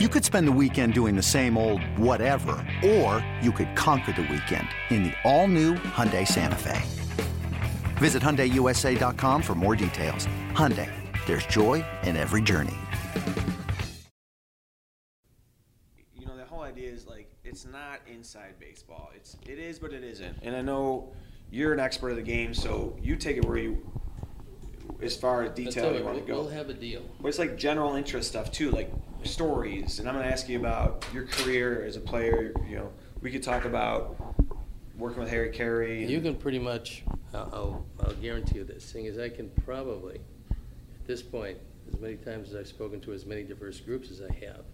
You could spend the weekend doing the same old whatever, or you could conquer the weekend in the all-new Hyundai Santa Fe. Visit HyundaiUSA.com for more details. Hyundai, there's joy in every journey. You know, the whole idea is like it's not inside baseball. It's it is, but it isn't. And I know you're an expert of the game, so you take it where you, as far as detail it. you want to We'll- go. We'll have a deal. But it's like general interest stuff too, like stories. And I'm going to ask you about your career as a player. You know, we could talk about working with Harry Caray. and- You can pretty much, I'll, I'll- I'll guarantee you this, thing is I can probably, at this point, as many times as I've spoken to as many diverse groups as I have,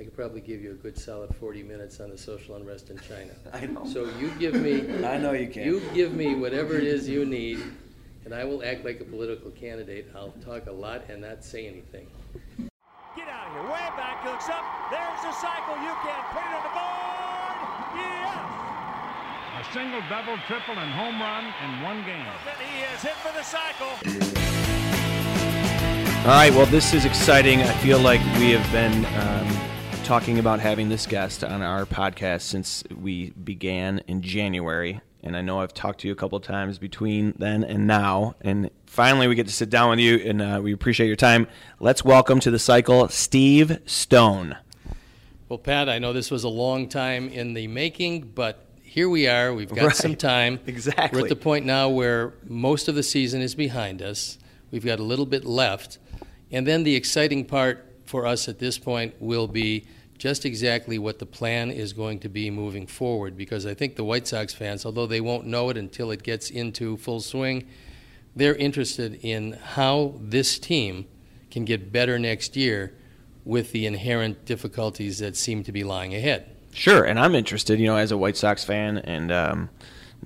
I could probably give you a good solid 40 minutes on the social unrest in China. I know. So you give me. I know you can. You give me whatever it is you need, and I will act like a political candidate. I'll talk a lot and not say anything. Get out of here. Way back, looks up. There's the cycle. You can put it on the board. Yes. A single, double, triple, and home run in one game. Then he is hit for the cycle. All right, well, this is exciting. I feel like we have been um, talking about having this guest on our podcast since we began in January. And I know I've talked to you a couple of times between then and now. And finally, we get to sit down with you, and uh, we appreciate your time. Let's welcome to the cycle Steve Stone. Well, Pat, I know this was a long time in the making, but here we are. We've got Right. some time. Exactly. We're at the point now where most of the season is behind us. We've got a little bit left. And then the exciting part for us at this point will be just exactly what the plan is going to be moving forward because I think the White Sox fans, although they won't know it until it gets into full swing, they're interested in how this team can get better next year with the inherent difficulties that seem to be lying ahead. Sure, and I'm interested, you know, as a White Sox fan, and um,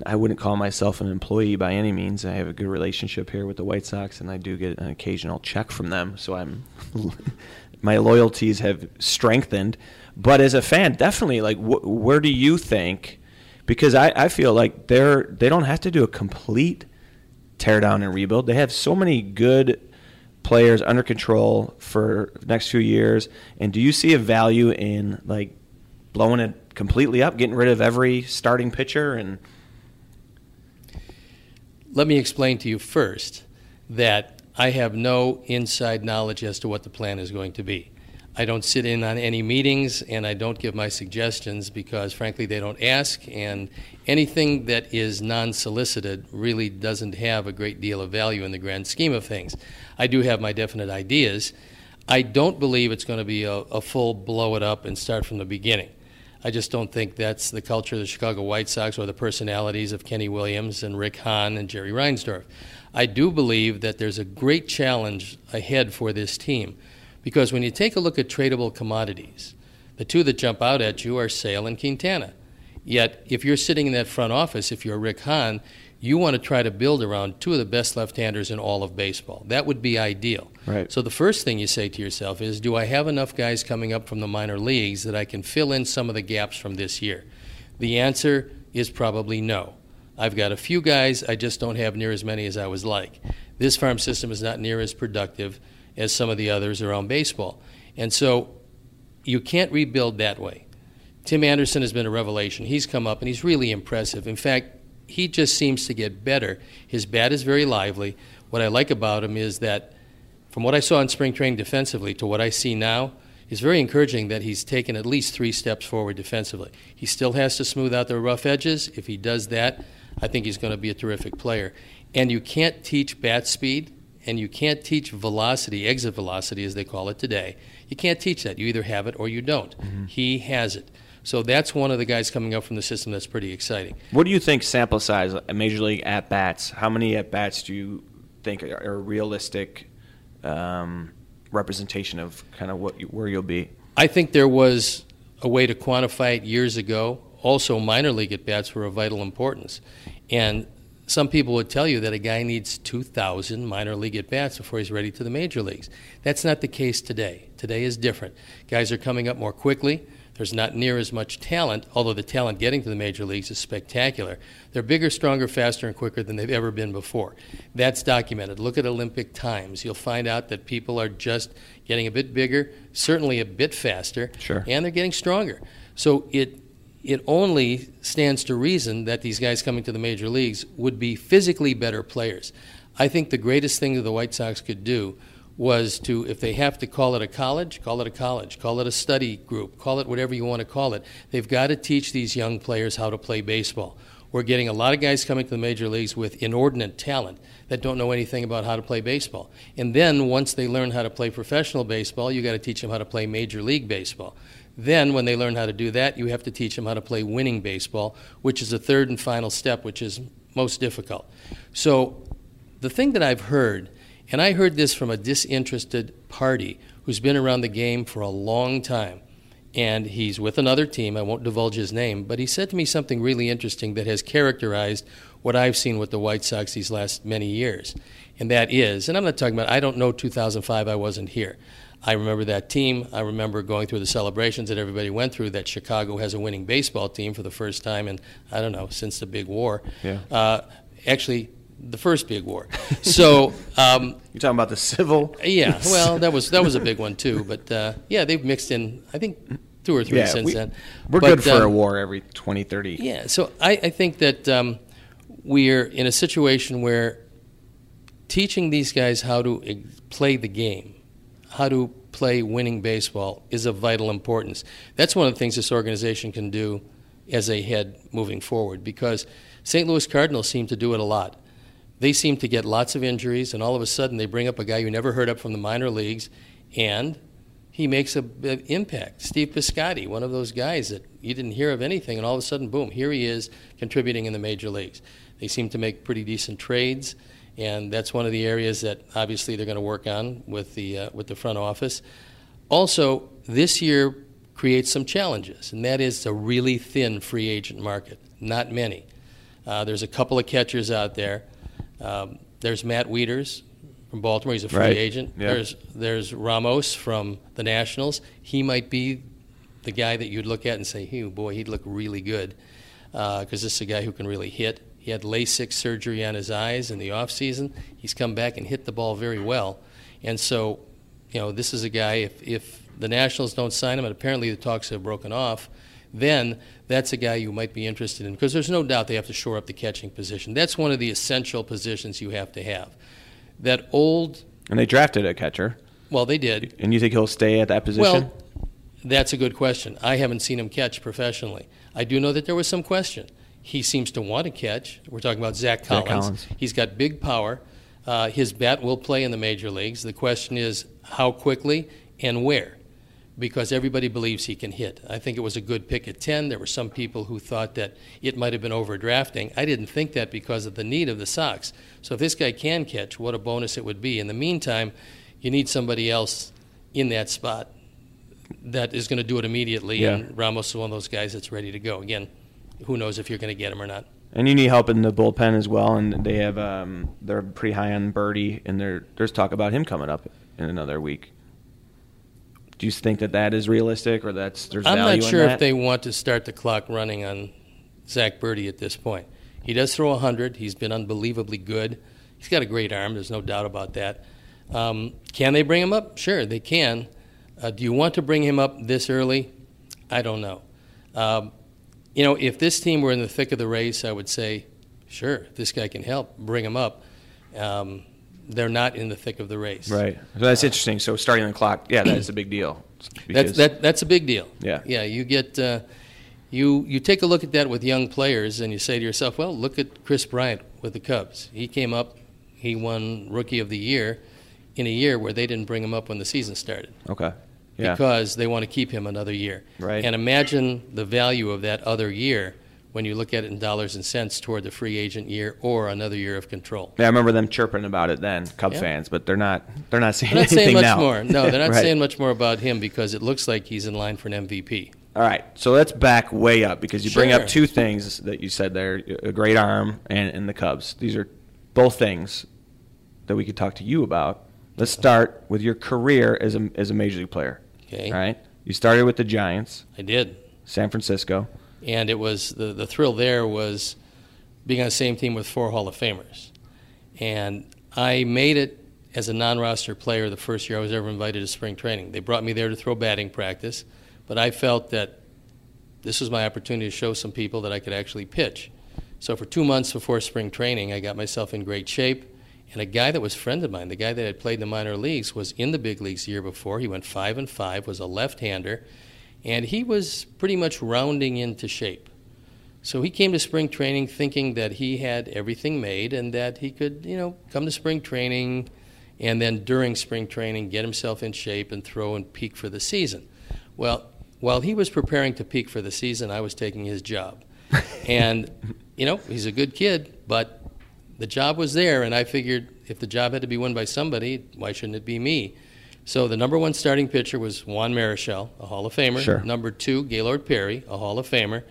I wouldn't call myself an employee by any means. I have a good relationship here with the White Sox, and I do get an occasional check from them, so I'm my loyalties have strengthened. But as a fan, definitely, like, wh- where do you think? Because I, I feel like they're they don't have to do a complete tear down and rebuild. They have so many good players under control for next few years. And do you see a value in like blowing it completely up, getting rid of every starting pitcher and Let me explain to you first that I have no inside knowledge as to what the plan is going to be. I don't sit in on any meetings and I don't give my suggestions because, frankly, they don't ask, and anything that is non solicited really doesn't have a great deal of value in the grand scheme of things. I do have my definite ideas. I don't believe it's going to be a, a full blow it up and start from the beginning. I just don't think that's the culture of the Chicago White Sox or the personalities of Kenny Williams and Rick Hahn and Jerry Reinsdorf. I do believe that there's a great challenge ahead for this team because when you take a look at tradable commodities, the two that jump out at you are Sale and Quintana. Yet, if you're sitting in that front office, if you're Rick Hahn, you want to try to build around two of the best left-handers in all of baseball. That would be ideal. Right. So the first thing you say to yourself is, do I have enough guys coming up from the minor leagues that I can fill in some of the gaps from this year? The answer is probably no. I've got a few guys, I just don't have near as many as I was like. This farm system is not near as productive as some of the others around baseball. And so you can't rebuild that way. Tim Anderson has been a revelation. He's come up and he's really impressive. In fact, he just seems to get better. His bat is very lively. What I like about him is that from what I saw in spring training defensively to what I see now, it's very encouraging that he's taken at least three steps forward defensively. He still has to smooth out the rough edges. If he does that, I think he's going to be a terrific player. And you can't teach bat speed and you can't teach velocity, exit velocity as they call it today. You can't teach that. You either have it or you don't. He has it. So that's one of the guys coming up from the system that's pretty exciting. what do you think sample size major league at bats? How many at bats do you think are, are realistic um, representation of kind of what you, where you'll be? I think there was a way to quantify it years ago. Also, minor league at bats were of vital importance. And some people would tell you that a guy needs 2,000 minor league at bats before he's ready to the major leagues. That's not the case today. Today is different. Guys are coming up more quickly. There's not near as much talent, although the talent getting to the major leagues is spectacular. They're bigger, stronger, faster, and quicker than they've ever been before. That's documented. Look at Olympic times. You'll find out that people are just getting a bit bigger, certainly a bit faster, Sure. and they're getting stronger. So it it only stands to reason that these guys coming to the major leagues would be physically better players. I think the greatest thing that the White Sox could do was to, if they have to call it a college, call it a college, call it a study group, call it whatever you want to call it. They've got to teach these young players how to play baseball. We're getting a lot of guys coming to the major leagues with inordinate talent that don't know anything about how to play baseball. And then once they learn how to play professional baseball, you got to teach them how to play major league baseball. Then, when they learn how to do that, you have to teach them how to play winning baseball, which is the third and final step, which is most difficult. So, the thing that I've heard, and I heard this from a disinterested party who's been around the game for a long time, and he's with another team. I won't divulge his name, but he said to me something really interesting that has characterized what I've seen with the White Sox these last many years. And that is, and I'm not talking about, I don't know 2005, I wasn't here. I remember that team. I remember going through the celebrations that everybody went through that Chicago has a winning baseball team for the first time in, I don't know, since the big war. Yeah. Uh, actually, the first big war. So, um, You're talking about the civil. yeah, well, that was that was a big one too. But uh, yeah, they've mixed in, I think, two or three Yeah, since we, then. we're But, good for a um, war every 20, 30. yeah, so I, I think that um, we're in a situation where teaching these guys how to play the game, how to play winning baseball, is of vital importance. That's one of the things this organization can do as a head moving forward because St. Louis Cardinals seem to do it a lot. They seem to get lots of injuries, and all of a sudden they bring up a guy you never heard of from the minor leagues, and he makes a big impact. Steve Piscotty, one of those guys that you didn't hear of anything, and all of a sudden, boom, here he is contributing in the major leagues. They seem to make pretty decent trades, and that's one of the areas that obviously they're going to work on with the uh, with the front office. Also, this year creates some challenges, and that is a really thin free agent market. Not many. Uh, there's a couple of catchers out there. Um, there's Matt Wieters from Baltimore. He's a free Right. agent. Yeah. There's there's Ramos from the Nationals. He might be the guy that you'd look at and say, "Hey, boy, he'd look really good," because this is a guy who can really hit. He had LASIK surgery on his eyes in the off season. He's come back and hit the ball very well, and so, you know, this is a guy. If if the Nationals don't sign him, and apparently the talks have broken off, then that's a guy you might be interested in because there's no doubt they have to shore up the catching position. That's one of the essential positions you have to have. That old, And they drafted a catcher. well, they did. And you think he'll stay at that position? Well, that's a good question. I haven't seen him catch professionally. I do know that there was some question. He seems to want to catch. We're talking about Zack Zack Collins. Collins. He's got big power. Uh, his bat will play in the major leagues. The question is how quickly and where, because everybody believes he can hit. I think it was a good pick at 10. There were some people who thought that it might have been overdrafting. I didn't think that because of the need of the Sox. So if this guy can catch, what a bonus it would be. In the meantime, you need somebody else in that spot that is going to do it immediately. Yeah. And Ramos is one of those guys that's ready to go. Again, who knows if you're going to get him or not. And you need help in the bullpen as well. And they have um, they're pretty high on Burdi, and there's talk about him coming up in another week. Do you think that that is realistic, or that's there's I'm not sure if they want to start the clock running on Zack Burdi at this point. He does throw 100. He's been unbelievably good. He's got a great arm. There's no doubt about that. Um, can they bring him up? Sure, they can. Uh, do you want to bring him up this early? I don't know. Um, you know, if this team were in the thick of the race, I would say, sure, this guy can help, bring him up. Um, they're not in the thick of the race. Right. So that's interesting. So starting the clock, yeah, that is a big deal. That's that, that's a big deal. Yeah. Yeah. You get uh, you you take a look at that with young players, and you say to yourself, well, look at Kris Bryant with the Cubs. He came up, he won Rookie of the Year in a year where they didn't bring him up when the season started Okay. Yeah. because they want to keep him another year. Right. And imagine the value of that other year when you look at it in dollars and cents toward the free agent year or another year of control. yeah, I remember them chirping about it then, Cub Yeah. fans, but they're not they're not saying They're not anything saying much now. more. No, they're not Right. saying much more about him because it looks like he's in line for an MVP. All right, so let's back way up because you bring up two things that you said there: a great arm and, and the Cubs. These are both things that we could talk to you about. Let's start with your career as a as a major league player. Okay. All right, You started with the Giants, I did. San Francisco. and it was the, the thrill there was being on the same team with four Hall of Famers. And I made it as a non roster player the first year I was ever invited to spring training. They brought me there to throw batting practice, but I felt that this was my opportunity to show some people that I could actually pitch. So for two months before spring training, I got myself in great shape. And a guy that was a friend of mine, the guy that had played in the minor leagues, was in the big leagues the year before. He went five and five, was a left-hander, and he was pretty much rounding into shape. So he came to spring training thinking that he had everything made and that he could, you know, come to spring training and then during spring training get himself in shape and throw and peak for the season. Well, while he was preparing to peak for the season, I was taking his job. and, you know, he's a good kid, but the job was there, and I figured if the job had to be won by somebody, why shouldn't it be me? So the number one starting pitcher was Juan Marichal, a Hall of Famer. Sure. Number two, Gaylord Perry, a Hall of Famer.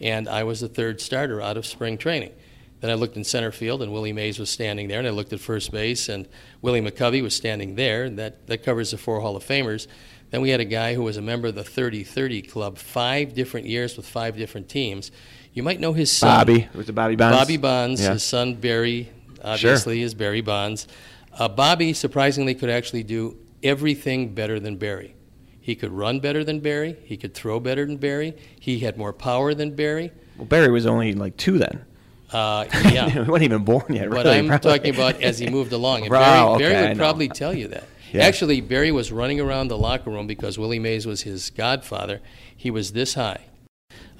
And I was the third starter out of spring training. Then I looked in center field, and Willie Mays was standing there, and I looked at first base, and Willie McCovey was standing there, and that, that covers the four Hall of Famers. Then we had a guy who was a member of the 30 30 Club, five different years with five different teams. You might know his son. Bobby. Was it Bobby Bonds? Bobby Bonds, Yeah. his son Barry, obviously is Barry Bonds. Uh, Bobby surprisingly could actually do everything better than Barry. He could run better than Barry. He could throw better than Barry. He had more power than Barry. Well, Barry was only like two then. Uh, he wasn't even born yet. But I'm probably. talking about as he moved along. And Wow, Barry, Barry okay, I would probably tell you that. Yeah. Actually, Barry was running around the locker room because Willie Mays was his godfather. He was this high.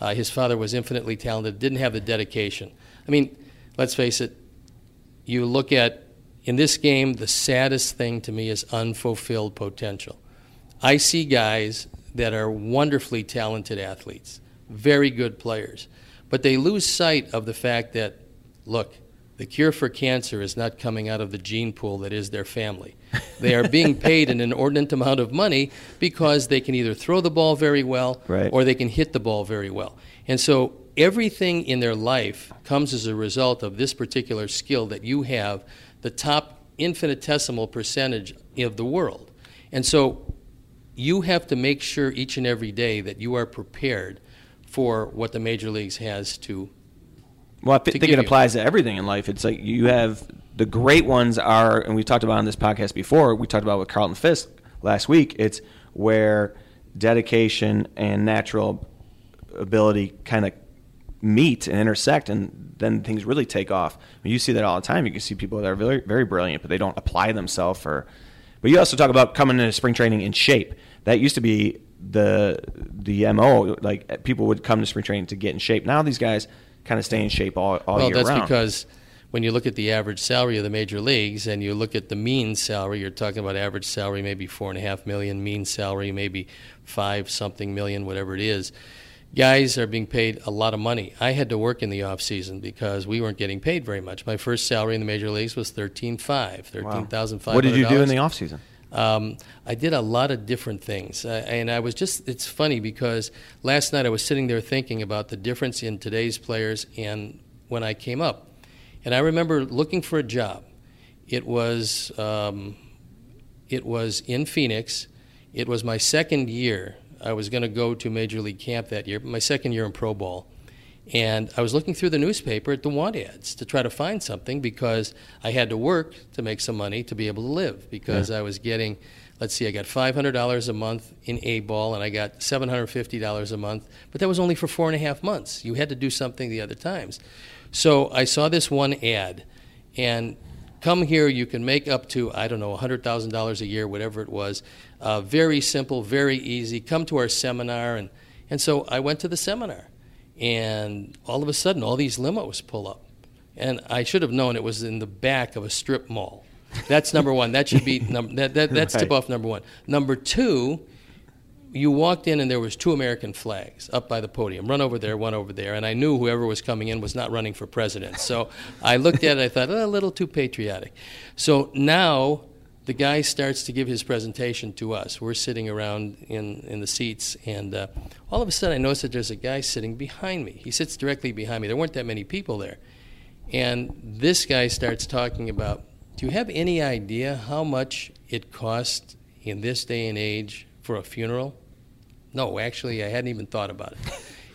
Uh, his father was infinitely talented, didn't have the dedication. I mean, let's face it, you look at, in this game, the saddest thing to me is unfulfilled potential. I see guys that are wonderfully talented athletes, very good players, but they lose sight of the fact that, look, the cure for cancer is not coming out of the gene pool that is their family. They are being paid an inordinate amount of money because they can either throw the ball very well Right. or they can hit the ball very well. And so everything in their life comes as a result of this particular skill that you have, the top infinitesimal percentage of the world. And so you have to make sure each and every day that you are prepared for what the major leagues has to Well, I think it you. applies to everything in life. It's like you have the great ones are, and we've talked about on this podcast before. We talked about with Carlton Fisk last week. It's where dedication and natural ability kind of meet and intersect, and then things really take off. You see that all the time. You can see people that are very, very brilliant, but they don't apply themselves. Or, but you also talk about coming into spring training in shape. That used to be the the mo. Like people would come to spring training to get in shape. Now these guys kind of stay in shape all, all well, year that's round. because when you look at the average salary of the major leagues and you look at the mean salary, you're talking about average salary maybe four and a half million, mean salary maybe five something million, whatever it is. Guys are being paid a lot of money. I had to work in the off season because we weren't getting paid very much. My first salary in the major leagues was thirteen five, thirteen thousand five. What did you do in the off season? Um, I did a lot of different things. Uh, and I was just, it's funny because last night I was sitting there thinking about the difference in today's players and when I came up. And I remember looking for a job. It was, um, it was in Phoenix. It was my second year. I was going to go to Major League Camp that year, but my second year in Pro Ball. And I was looking through the newspaper at the want ads to try to find something because I had to work to make some money to be able to live because I was getting, let's see, I got $500 a month in A ball and I got $750 a month, but that was only for four and a half months. You had to do something the other times. So I saw this one ad and come here, you can make up to, I don't know, $100,000 a year, whatever it was. Uh, very simple, very easy. Come to our seminar. And, and so I went to the seminar and all of a sudden all these limos pull up. And i should have known it was in the back of a strip mall. That's number one. That should be number that, that, that's tip off number one. Number two you walked in and there was two american flags up by the podium. Run over there one over there. And i knew whoever was coming in was not running for president. So i looked at it i thought oh, a little too patriotic. So now the guy starts to give his presentation to us. We're sitting around in, in the seats, and uh, all of a sudden I notice that there's a guy sitting behind me. He sits directly behind me. There weren't that many people there. And this guy starts talking about do you have any idea how much it costs in this day and age for a funeral? No, actually, I hadn't even thought about it.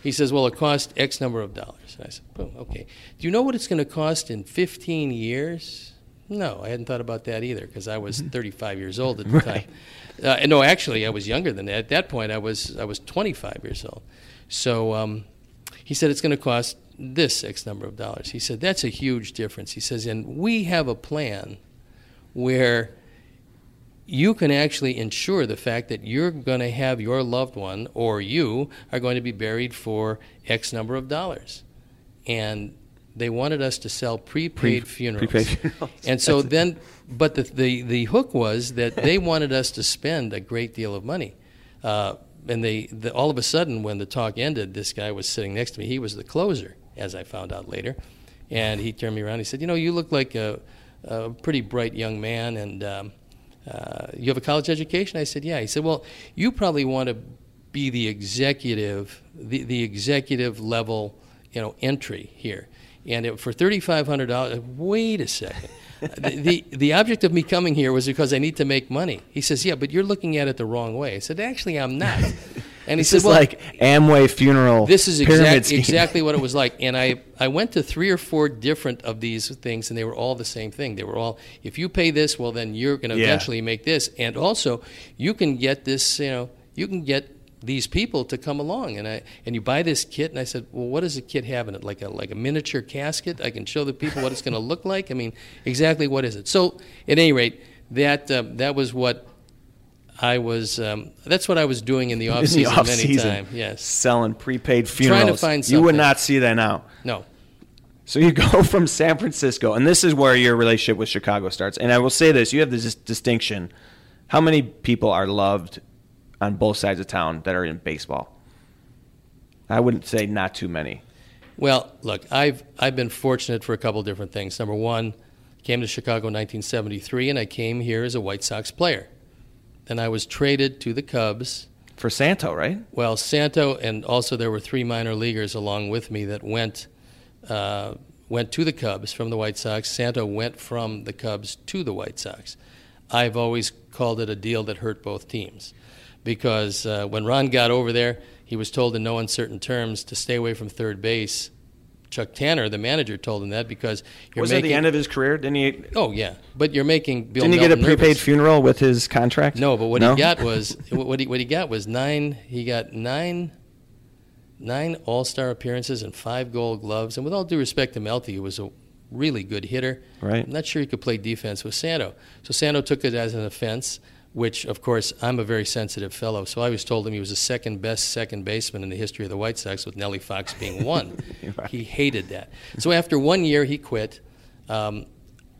He says, Well, it costs X number of dollars. And I said, oh, Okay. Do you know what it's going to cost in 15 years? No, I hadn't thought about that either because I was 35 years old at the Right. time. Uh, no, actually, I was younger than that. At that point, I was I was 25 years old. So um, he said it's going to cost this X number of dollars. He said that's a huge difference. He says, and we have a plan where you can actually ensure the fact that you're going to have your loved one or you are going to be buried for X number of dollars. And they wanted us to sell prepaid Pre- funerals. prepaid funerals. And so then, but the, the, the hook was that they wanted us to spend a great deal of money. Uh, and they, the, all of a sudden, when the talk ended, this guy was sitting next to me. He was the closer, as I found out later. And he turned me around. He said, You know, you look like a, a pretty bright young man, and um, uh, you have a college education? I said, Yeah. He said, Well, you probably want to be the executive, the, the executive level, you know, entry here. And it, for thirty-five hundred dollars, wait a second. the, the the object of me coming here was because I need to make money. He says, "Yeah, but you're looking at it the wrong way." I said, "Actually, I'm not." And he is "Well, like Amway funeral. this is exact, exactly what it was like. And I, I went to three or four different of these things, and they were all the same thing. They were all, if you pay this, well, then you're going to Yeah. eventually make this. And also, you can get this, you know, you can get these people to come along. And I, and you buy this kit, and I said, well, what does the kit have in it? Like a, like a miniature casket? I can show the people what it's going to look like. I mean, exactly what is it? So, at any rate, that, uh, that was what I was, um, that's what I was doing in the off the season off many season, times. Yes. selling prepaid funerals. Trying to find something. You would not see that now. No. So you go from San Francisco, and this is where your relationship with Chicago starts. And I will say this: you have this distinction. How many people are loved on both sides of town that are in baseball? I wouldn't say not too many. Well, look, I've I've been fortunate for a couple different things. Number one, came to Chicago in 1973, and I came here as a White Sox player. Then I was traded to the Cubs. For Santo, right? Well, Santo, and also there were three minor leaguers along with me that went uh, went to the Cubs from the White Sox. Santo went from the Cubs to the White Sox. I've always called it a deal that hurt both teams because uh, when Ron got over there, he was told in no uncertain terms to stay away from third base. Chuck Tanner, the manager, told him that because you're Was it making. the end of his career? Didn't he? oh yeah, but you're making Bill. Didn't he get a prepaid nervous. funeral with his contract? No, but what No? he got was what he what he got was nine. He got nine nine All Star appearances and five Gold Gloves. And with all due respect to Melty, who was a really good hitter, Right. I'm not sure he could play defense with Santo. So Santo took it as an offense. Which, of course, I'm a very sensitive fellow. So I was told him he was the second best second baseman in the history of the White Sox, with Nellie Fox being one. Right. He hated that. So after one year, he quit. Um,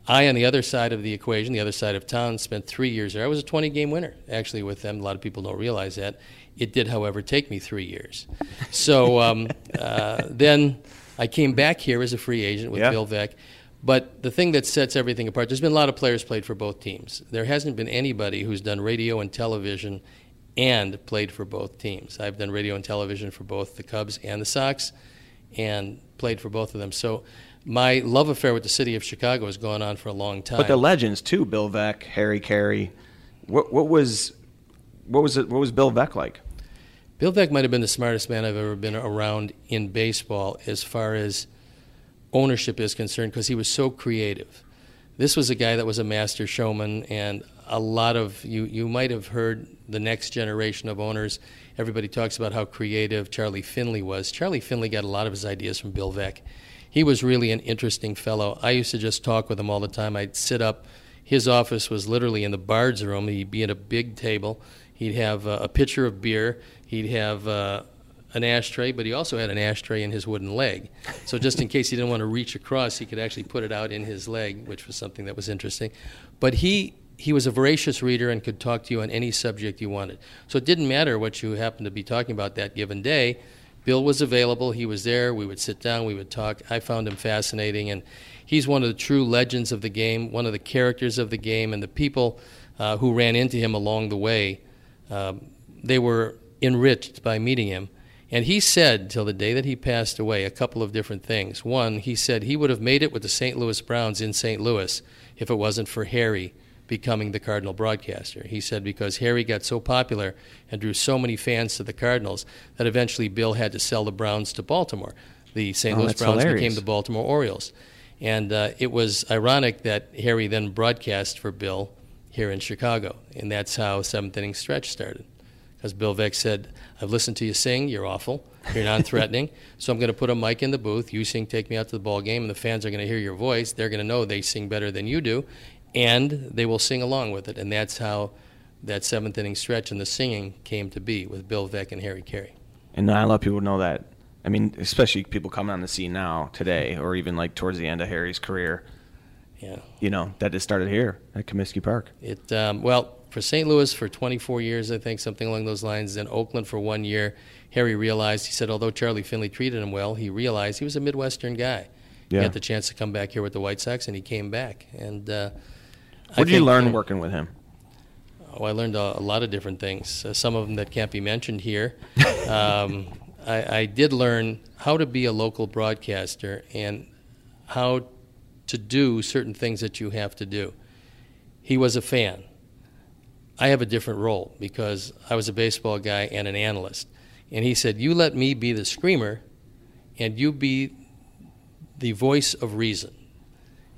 I, on the other side of the equation, the other side of town, spent three years there. I was a 20 game winner, actually, with them. A lot of people don't realize that. It did, however, take me three years. So um, uh, then I came back here as a free agent with Yeah. Bill Veeck. But the thing that sets everything apart, there's been a lot of players played for both teams. There hasn't been anybody who's done radio and television and played for both teams. I've done radio and television for both the Cubs and the Sox and played for both of them. So my love affair with the city of Chicago has gone on for a long time. But the legends too: Bill Veeck, Harry Caray. What what was what was it? What was Bill Veeck like? Bill Veeck might have been the smartest man I've ever been around in baseball as far as ownership is concerned because he was so creative. This was a guy that was a master showman, and a lot of you, you might have heard the next generation of owners. Everybody talks about how creative Charlie Finley was. Charlie Finley got a lot of his ideas from Bill Veeck. He was really an interesting fellow. I used to just talk with him all the time. I'd sit up. His office was literally in the Bard's room. He'd be at a big table. He'd have a pitcher of beer. He'd have uh, an ashtray, but he also had an ashtray in his wooden leg. So just in case he didn't want to reach across, he could actually put it out in his leg, which was something that was interesting. But he he was a voracious reader and could talk to you on any subject you wanted. So it didn't matter what you happened to be talking about that given day. Bill was available. He was there. We would sit down. We would talk. I found him fascinating, and he's one of the true legends of the game, one of the characters of the game, and the people uh, who ran into him along the way. Um, they were enriched by meeting him. And he said, till the day that he passed away, a couple of different things. One, he said he would have made it with the St. Louis Browns in St. Louis if it wasn't for Harry, becoming the Cardinal broadcaster. He said because Harry got so popular and drew so many fans to the Cardinals that eventually Bill had to sell the Browns to Baltimore. The St. Oh, Louis Browns hilarious. became the Baltimore Orioles. And uh, it was ironic that Harry then broadcast for Bill here in Chicago. And that's how Seventh Inning Stretch started. Because Bill Veeck said, I've listened to you sing, you're awful, you're non threatening, so I'm going to put a mic in the booth. You sing Take Me Out to the Ball Game, and the fans are going to hear your voice. They're going to know they sing better than you do, and they will sing along with it. And that's how that seventh inning stretch and the singing came to be with Bill Veeck and Harry Caray. And not a lot of people know that. I mean, especially people coming on the scene now, today, or even like towards the end of Harry's career. Yeah. You know that it started here at Comiskey Park. It um, well for St. Louis for 24 years, I think something along those lines. Then Oakland for one year. Harry realized he said although Charlie Finley treated him well, he realized he was a Midwestern guy. Yeah. He had the chance to come back here with the White Sox, and he came back. And uh, What did you learn uh, working with him? Oh, I learned a, a lot of different things. Uh, some of them that can't be mentioned here. Um, I, I did learn how to be a local broadcaster and how to do certain things that you have to do. He was a fan. I have a different role because I was a baseball guy and an analyst. And he said, You let me be the screamer, and you be the voice of reason.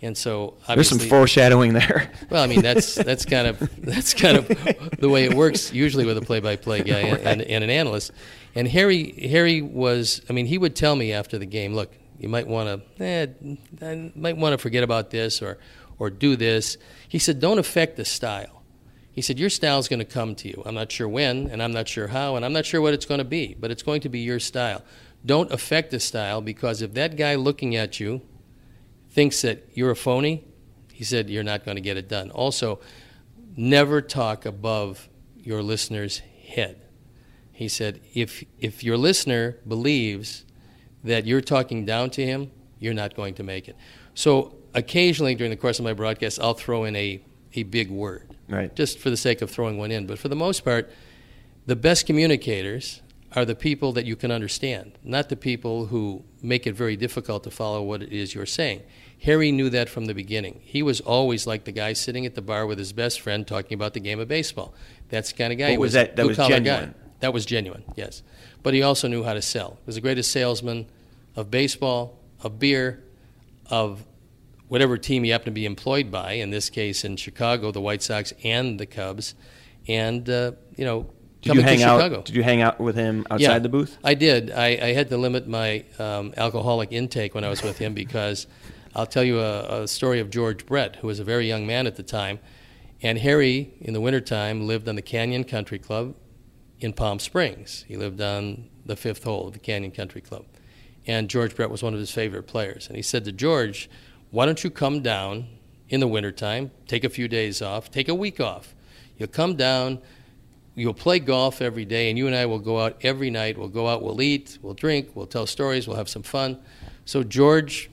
And so There's some foreshadowing there. well, I mean that's that's kind of that's kind of the way it works usually with a play-by-play guy and, and, and an analyst. And Harry Harry was I mean he would tell me after the game, look, you might want to eh, might want to forget about this or or do this. He said, don't affect the style. He said your style is going to come to you. I'm not sure when, and I'm not sure how, and I'm not sure what it's going to be, but it's going to be your style. Don't affect the style because if that guy looking at you thinks that you're a phony, he said you're not going to get it done. Also, never talk above your listener's head. He said if if your listener believes that you're talking down to him, you're not going to make it. So occasionally during the course of my broadcast, I'll throw in a, a big word, Right. just for the sake of throwing one in. But for the most part, the best communicators are the people that you can understand, not the people who make it very difficult to follow what it is you're saying. Harry knew that from the beginning. He was always like the guy sitting at the bar with his best friend talking about the game of baseball. That's the kind of guy But he was was. that- that was genuine? Guy. That was genuine, yes. But he also knew how to sell. He was the greatest salesman of baseball, of beer, of whatever team he happened to be employed by. In this case, in Chicago, the White Sox and the Cubs, and uh, you know, Did you hang out? Did you hang out with him outside Yeah, the booth? I did. I, I had to limit my um, alcoholic intake when I was with him because I'll tell you a, a story of George Brett, who was a very young man at the time. And Harry, in the wintertime, lived on the Canyon Country Club in Palm Springs. He lived on the fifth hole of the Canyon Country Club. And George Brett was one of his favorite players. And he said to George, Why don't you come down in the wintertime, take a few days off, take a week off? You'll come down, you'll play golf every day, and you and I will go out every night. We'll go out, we'll eat, we'll drink, we'll tell stories, we'll have some fun. So George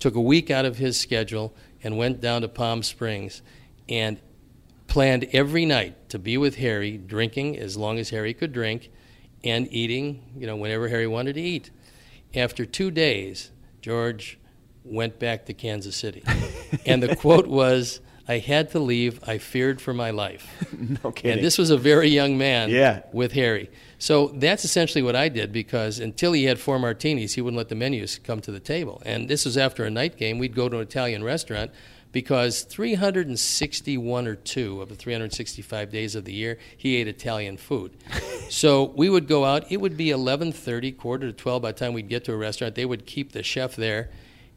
took a week out of his schedule and went down to Palm Springs and planned every night to be with Harry, drinking as long as Harry could drink, and eating, you know, whenever Harry wanted to eat. After two days, George went back to Kansas City. and the quote was, I had to leave. I feared for my life. no kidding. And this was a very young man Yeah. with Harry. So that's essentially what I did because until he had four martinis, he wouldn't let the menus come to the table. And this was after a night game. We'd go to an Italian restaurant because 361 or two of the 365 days of the year, he ate Italian food. so we would go out. It would be 11:30, quarter to 12 by the time we'd get to a restaurant. They would keep the chef there,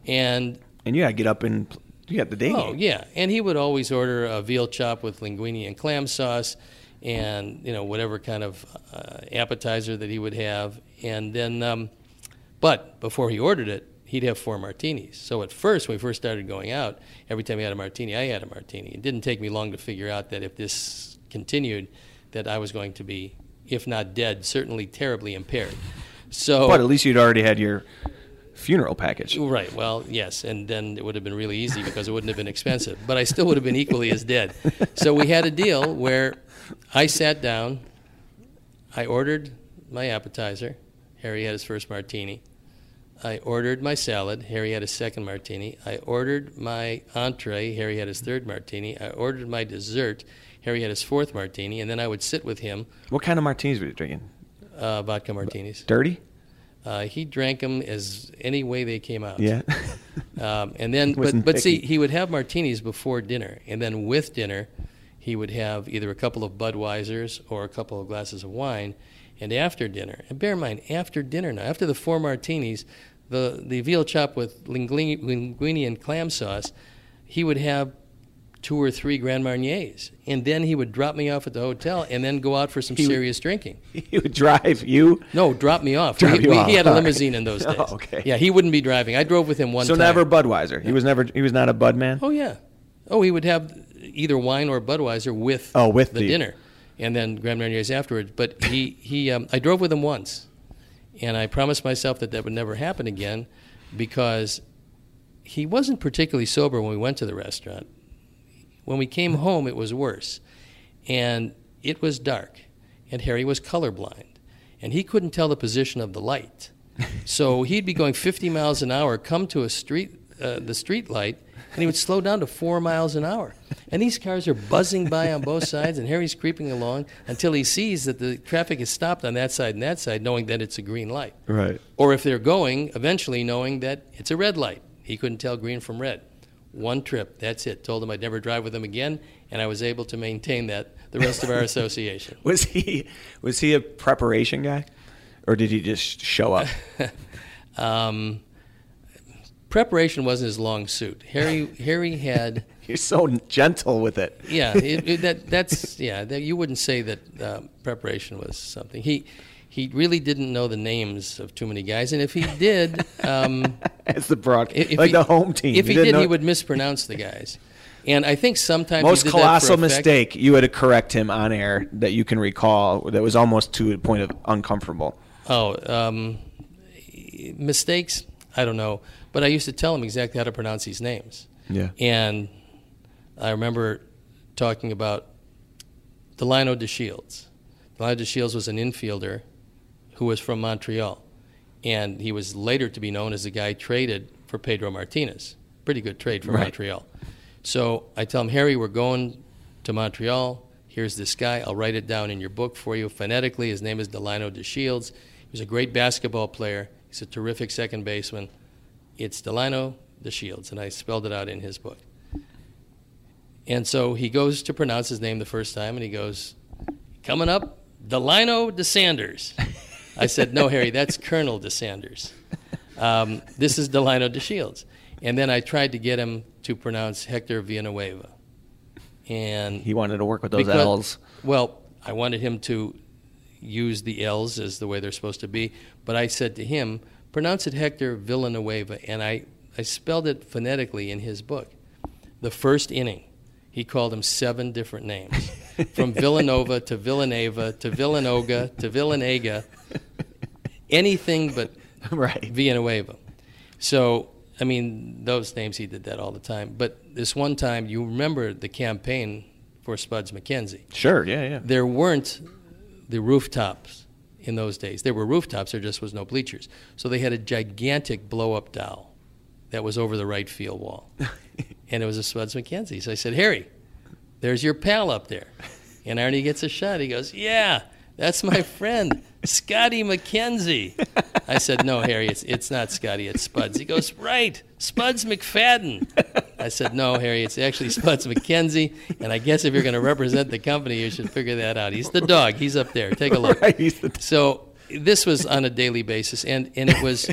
and and you got to get up and you got the day Oh game. yeah, and he would always order a veal chop with linguine and clam sauce, and you know whatever kind of uh, appetizer that he would have, and then, um, but before he ordered it, he'd have four martinis. So at first, when we first started going out, every time he had a martini, I had a martini. It didn't take me long to figure out that if this continued, that I was going to be, if not dead, certainly terribly impaired. So, But at least you'd already had your funeral package. Right. Well, yes, and then it would have been really easy because it wouldn't have been expensive. But I still would have been equally as dead. So we had a deal where I sat down, I ordered my appetizer. Harry had his first martini. I ordered my salad. Harry had his second martini. I ordered my entree. Harry had his third martini. I ordered my dessert. Harry had his fourth martini, and then I would sit with him. What kind of martinis were you drinking? Uh, vodka martinis. Dirty? Uh, he drank them as any way they came out. Yeah. Um, and then, but but see, he would have martinis before dinner, and then with dinner, he would have either a couple of Budweisers or a couple of glasses of wine. And after dinner, and bear in mind, after dinner now, after the four martinis, the the veal chop with linguine, linguine and clam sauce, he would have two or three Grand Marniers, and then he would drop me off at the hotel, and then go out for some He would- serious drinking. he would drive you. No, drop me off. Drop We- we- off. He had a All right. limousine in those Oh, days. okay. Yeah, he wouldn't be driving. I drove with him one so time. never Budweiser. He was never. He was not a Bud man. Oh yeah. Oh, he would have either wine or Budweiser with Oh, with the, the- dinner, and then Grand Marniers afterwards. But he he um, I drove with him once, and I promised myself that that would never happen again, because he wasn't particularly sober when we went to the restaurant. When we came home, it was worse, and it was dark, and Harry was colorblind, and he couldn't tell the position of the light. So he'd be going 50 miles an hour, come to a street, uh, the street light, and he would slow down to four miles an hour. And these cars are buzzing by on both sides, and Harry's creeping along until he sees that the traffic is stopped on that side and that side, knowing that it's a green light. Right. Or if they're going, eventually knowing that it's a red light. He couldn't tell green from red. One trip, that's it. Told him I'd never drive with him again, and I was able to maintain that the rest of our association. Was he was he a preparation guy, or did he just show up? Um, preparation wasn't his long suit. Harry Harry had You're so gentle with it. yeah it, it, that that's yeah that, you wouldn't say that um, preparation was something he he really didn't know the names of too many guys and if he did um, As the broad, if like he- the home team. if he, didn't did know- he would mispronounce the guys and I think sometimes he most did that for colossal mistake you had to correct him on air that you can recall that was almost to a point of uncomfortable. Oh, um, mistakes? I don't know. But I used to tell him exactly how to pronounce these names. Yeah. And I remember talking about Delino de Shields. Delino de Shields was an infielder who was from Montreal. And he was later to be known as the guy traded for Pedro Martinez. Pretty good trade for Right. Montreal. So I tell him, Harry, we're going to Montreal. Here's this guy. I'll write it down in your book for you phonetically. His name is Delino de Shields. He was a great basketball player. He's a terrific second baseman. It's Delino de Shields, and I spelled it out in his book. And so he goes to pronounce his name the first time, and he goes, Coming up, Delino de Sanders. I said, No, Harry, that's Colonel de Sanders. Um, this is Delino de Shields. And then I tried to get him to pronounce Hector Villanueva. And He wanted to work with those because- L's. Well, I wanted him to use the L's as the way they're supposed to be, but I said to him, pronounce it Hector Villanueva, and I, I spelled it phonetically in his book. The first inning, he called him seven different names, from Villanova to Villaneva to Villanoga to Villanaga, anything but right. Villanueva. So, I mean, those names he did that all the time. But this one time, you remember the campaign for Spuds MacKenzie Sure. Yeah. Yeah. there weren't the rooftops in those days. There were rooftops, there just was no bleachers. So they had a gigantic blow up doll that was over the right field wall. and it was a Spuds MacKenzie. So I said, Harry, there's your pal up there. And Arnie gets a shot. He goes, Yeah, that's my friend, Scotty McKenzie. I said, No, Harry, it's, it's not Scotty, it's Spuds. He goes, Right, Spuds McFadden. I said, No, Harry, it's actually Spuds MacKenzie. And I guess if you're going to represent the company, you should figure that out. He's the dog. He's up there. Take a look. Right, he's the- So this was on a daily basis, and, and it was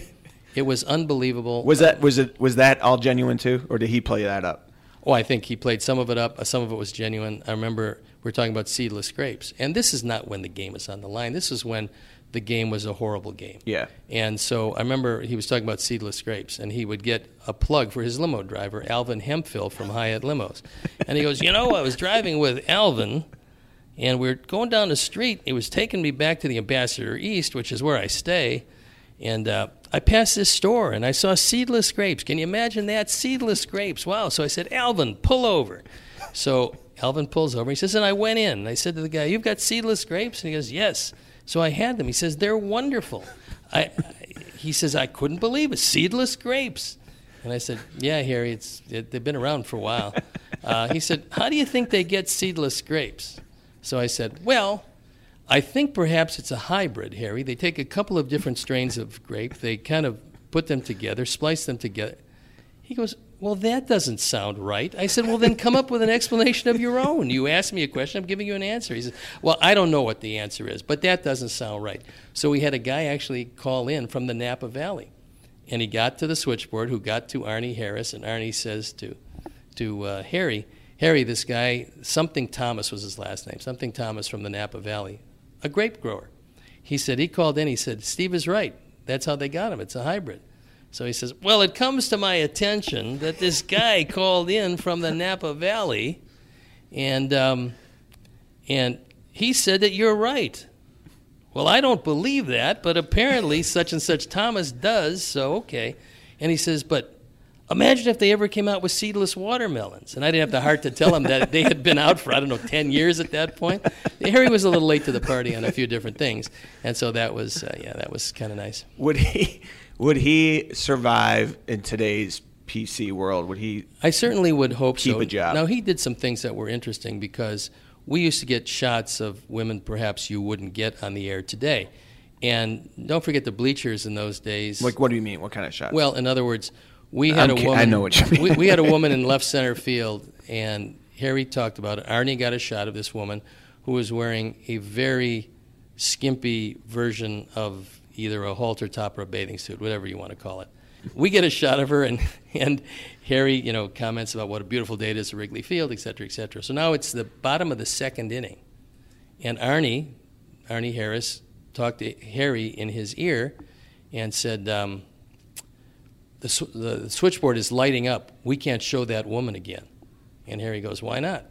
it was unbelievable. Was that was it was that all genuine too, or did he play that up? Oh, I think he played some of it up. Some of it was genuine. I remember we are talking about seedless grapes, and this is not when the game is on the line. This is when the game was a horrible game. Yeah. And so I remember he was talking about seedless grapes, and he would get a plug for his limo driver, Alvin Hemphill from Hyatt Limos. And he goes, You know, I was driving with Alvin, and we are going down the street. He was taking me back to the Ambassador East, which is where I stay. And uh, I passed this store and I saw seedless grapes. Can you imagine that? Seedless grapes. Wow. So I said, Alvin, pull over. So Alvin pulls over. He says, and I went in. And I said to the guy, You've got seedless grapes? And he goes, Yes. So I had them. He says, They're wonderful. I, he says, I couldn't believe it. Seedless grapes. And I said, Yeah, Harry, it's, it, they've been around for a while. Uh, he said, How do you think they get seedless grapes? So I said, Well, I think perhaps it's a hybrid, Harry. They take a couple of different strains of grape, they kind of put them together, splice them together. He goes, Well, that doesn't sound right. I said, Well, then come up with an explanation of your own. You asked me a question, I'm giving you an answer. He said, Well, I don't know what the answer is, but that doesn't sound right. So we had a guy actually call in from the Napa Valley. And he got to the switchboard, who got to Arnie Harris, and Arnie says to, to uh, Harry, Harry, this guy, something Thomas was his last name, something Thomas from the Napa Valley, a grape grower. He said, he called in, he said, Steve is right. That's how they got him. It's a hybrid. So he says, Well, it comes to my attention that this guy called in from the Napa Valley, and, um, and he said that you're right. Well, I don't believe that, but apparently such and such Thomas does, so okay. And he says, But imagine if they ever came out with seedless watermelons. And I didn't have the heart to tell him that they had been out for, I don't know, 10 years at that point. Harry was a little late to the party on a few different things. And so that was, uh, yeah, that was kind of nice. Would he would he survive in today's PC world? Would he? I certainly would hope Keep so. a job. Now, he did some things that were interesting because we used to get shots of women perhaps you wouldn't get on the air today. And don't forget the bleachers in those days. Like, what do you mean? What kind of shot? Well, in other words, we had I'm a ki- I know what you mean. We, we had a woman in left center field, and Harry talked about it. Arnie got a shot of this woman who was wearing a very skimpy version of either a halter top or a bathing suit, whatever you want to call it. We get a shot of her, and, and Harry, you know, comments about what a beautiful day it is at Wrigley Field, et cetera, et cetera. So now it's the bottom of the second inning, and Arnie, Arnie Harris, talked to Harry in his ear and said, um, the, sw- the switchboard is lighting up. We can't show that woman again. And Harry goes, Why not?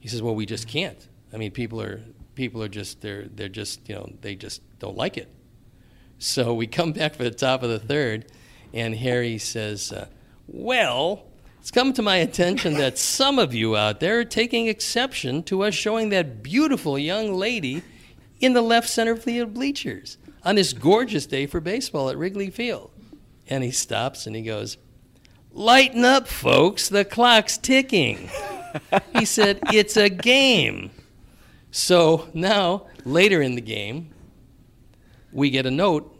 He says, Well, we just can't. I mean, people are people are just they're they're just you know they just don't like it. So we come back for the top of the third, and Harry says, uh, Well, it's come to my attention that some of you out there are taking exception to us showing that beautiful young lady in the left center field bleachers on this gorgeous day for baseball at Wrigley Field. And he stops and he goes, Lighten up, folks, the clock's ticking. he said, It's a game. So now, later in the game, we get a note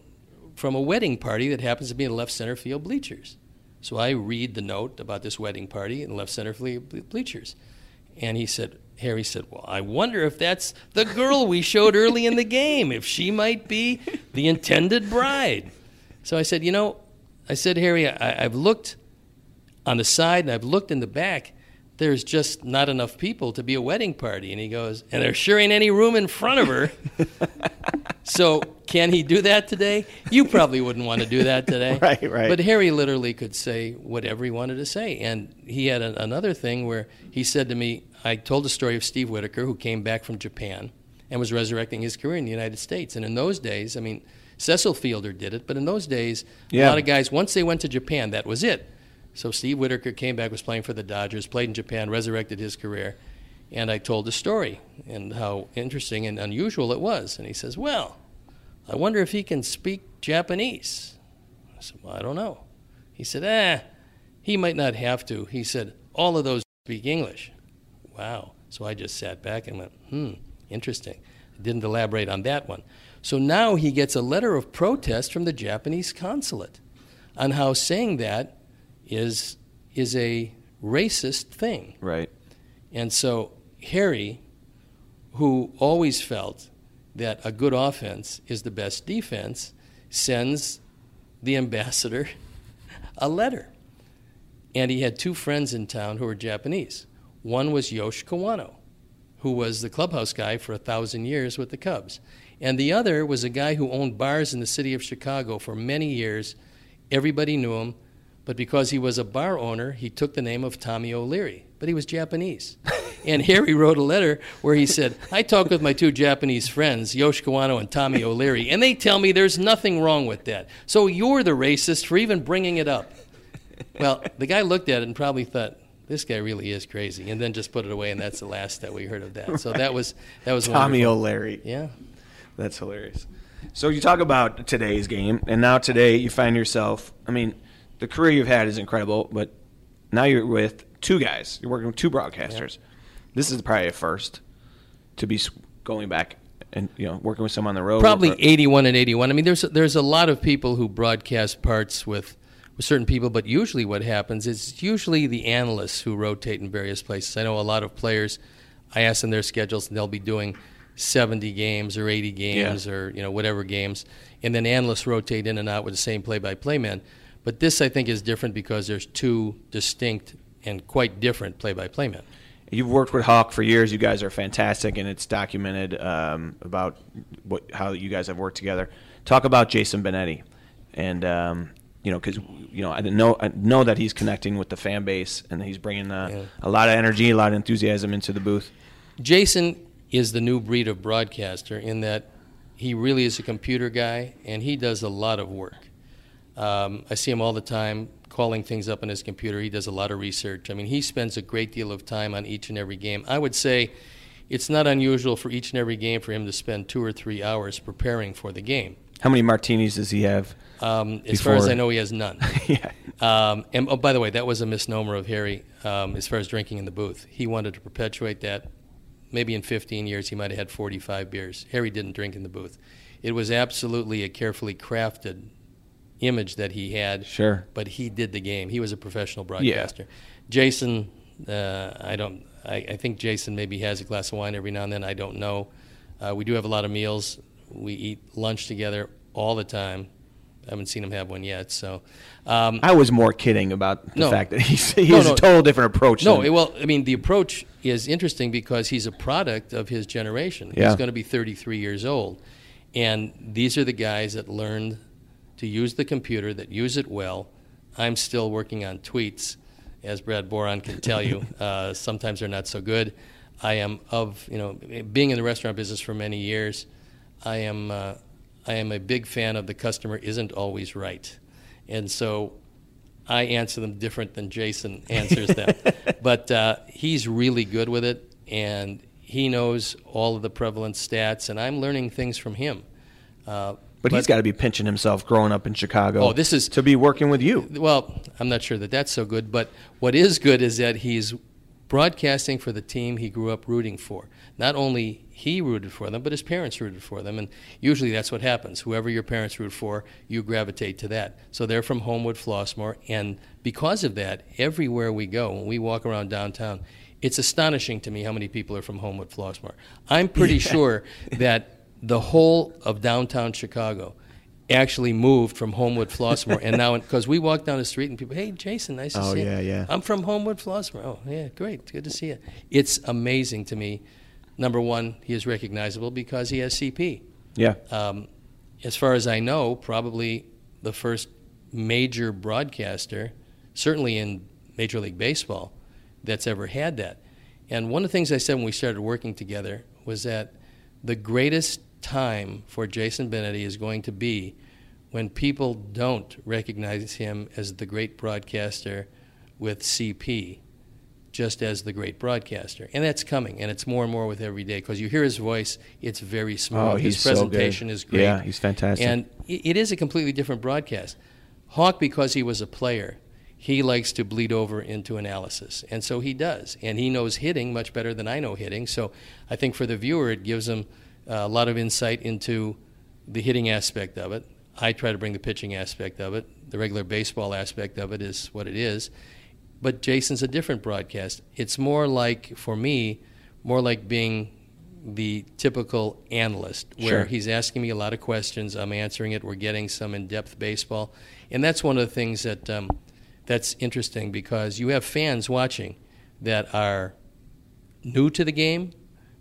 from a wedding party that happens to be in left center field bleachers. So I read the note about this wedding party in left center field bleachers. And he said, Harry said, Well, I wonder if that's the girl we showed early in the game, if she might be the intended bride. So I said, You know, I said, Harry, I, I've looked on the side and I've looked in the back. There's just not enough people to be a wedding party. And he goes, And there sure ain't any room in front of her. so can he do that today? You probably wouldn't want to do that today. Right, right. But Harry literally could say whatever he wanted to say. And he had a, another thing where he said to me, I told the story of Steve Whitaker, who came back from Japan and was resurrecting his career in the United States. And in those days, I mean, Cecil Fielder did it, but in those days, a lot of guys, once they went to Japan, that was it. So Steve Whitaker came back, was playing for the Dodgers, played in Japan, resurrected his career. And I told the story and how interesting and unusual it was. And he says, Well, I wonder if he can speak Japanese. I said, Well, I don't know. He said, Eh, he might not have to. He said, All of those speak English. Wow. So I just sat back and went, Hmm, interesting. Didn't elaborate on that one. So now he gets a letter of protest from the Japanese consulate on how saying that is, is a racist thing. right. And so Harry, who always felt that a good offense is the best defense, sends the ambassador a letter. And he had two friends in town who were Japanese. One was Yosh Kawano, who was the clubhouse guy for a thousand years with the Cubs. And the other was a guy who owned bars in the city of Chicago for many years. Everybody knew him, but because he was a bar owner, he took the name of Tommy O'Leary. But he was Japanese. and Harry wrote a letter where he said, I talked with my two Japanese friends, Yosh Kawano and Tommy O'Leary, and they tell me there's nothing wrong with that. So you're the racist for even bringing it up. Well, the guy looked at it and probably thought, this guy really is crazy, and then just put it away, and that's the last that we heard of that. So that was that was Tommy wonderful. O'Leary. Yeah. That's hilarious. So you talk about today's game, and now today you find yourself. I mean, the career you've had is incredible, but now you're with two guys. You're working with two broadcasters. This is probably a first to be going back and you know working with someone on the road. Probably Or- 81 and 81. I mean, there's there's a lot of people who broadcast parts with, with certain people, but usually what happens is usually the analysts who rotate in various places. I know a lot of players. I ask them their schedules, and they'll be doing 70 games or 80 games Yeah. or you know whatever games, and then analysts rotate in and out with the same play-by-play man. But this, I think, is different because there's two distinct and quite different play-by-play men. You've worked with Hawk for years. You guys are fantastic, and it's documented um, about what how you guys have worked together. Talk about Jason Benetti, and um, you know, because you know, I know I know that he's connecting with the fan base, and he's bringing uh, Yeah. a lot of energy, a lot of enthusiasm into the booth. Jason is the new breed of broadcaster in that he really is a computer guy and he does a lot of work. Um, I see him all the time calling things up on his computer. He does a lot of research. I mean, he spends a great deal of time on each and every game. I would say it's not unusual for each and every game for him to spend two or three hours preparing for the game. How many martinis does he have? Um, as far as I know, he has none. yeah, Um, and oh, by the way, that was a misnomer of Harry um, as far as drinking in the booth. He wanted to perpetuate that. Maybe in 15 years, he might have had 45 beers. Harry didn't drink in the booth. It was absolutely a carefully crafted image that he had. Sure. But he did the game. He was a professional broadcaster. Jason, uh, I don't. I, I think Jason maybe has a glass of wine every now and then. I don't know. Uh, we do have a lot of meals. We eat lunch together all the time. I haven't seen him have one yet. So, um, I was more kidding about the No. fact that he's, he No, has no. a total different approach. No, well, I mean, the approach is interesting because he's a product of his generation. Yeah. He's going to be 33 years old. And these are the guys that learned to use the computer, that use it well. I'm still working on tweets, as Brad Boron can tell you. uh, sometimes they're not so good. I am of, you know, being in the restaurant business for many years, I am, uh, I am a big fan of the customer isn't always right. And so I answer them different than Jason answers them. but uh, he's really good with it, and he knows all of the prevalent stats, and I'm learning things from him. Uh, but, he's got to be pinching himself growing up in Chicago. Oh, this is- to be working with you. Well, I'm not sure that that's so good, but what is good is that he's broadcasting for the team he grew up rooting for. Not only he rooted for them, but his parents rooted for them, and usually that's what happens. Whoever your parents root for, you gravitate to that. So they're from Homewood, Flossmoor, and because of that, everywhere we go, when we walk around downtown, it's astonishing to me how many people are from Homewood, Flossmoor. I'm pretty sure that the whole of downtown Chicago actually moved from Homewood, Flossmoor, and now because we walk down the street and people, hey, Jason, nice to Oh, see you. Oh yeah, yeah. I'm from Homewood, Flossmoor. Oh, yeah, great, good to see you. It's amazing to me. Number one, he is recognizable because he has CP. Yeah. Um, as far as I know, probably the first major broadcaster, certainly in Major League Baseball, that's ever had that. And one of the things I said when we started working together was that the greatest time for Jason Benetti is going to be when people don't recognize him as the great broadcaster with CP, just as the great broadcaster. And that's coming, and it's more and more with every day because you hear his voice, it's very smooth. Oh, his he's so presentation is great. Yeah, he's fantastic. And it is a completely different broadcast. Hawk, because he was a player, he likes to bleed over into analysis. And so he does. And he knows hitting much better than I know hitting. So I think for the viewer, it gives him a lot of insight into the hitting aspect of it. I try to bring the pitching aspect of it. The regular baseball aspect of it is what it is. But Jason's a different broadcast. It's more like, for me, more like being the typical analyst, where Sure. he's asking me a lot of questions. I'm answering it. We're getting some in-depth baseball, and that's one of the things that um, that's interesting because you have fans watching that are new to the game,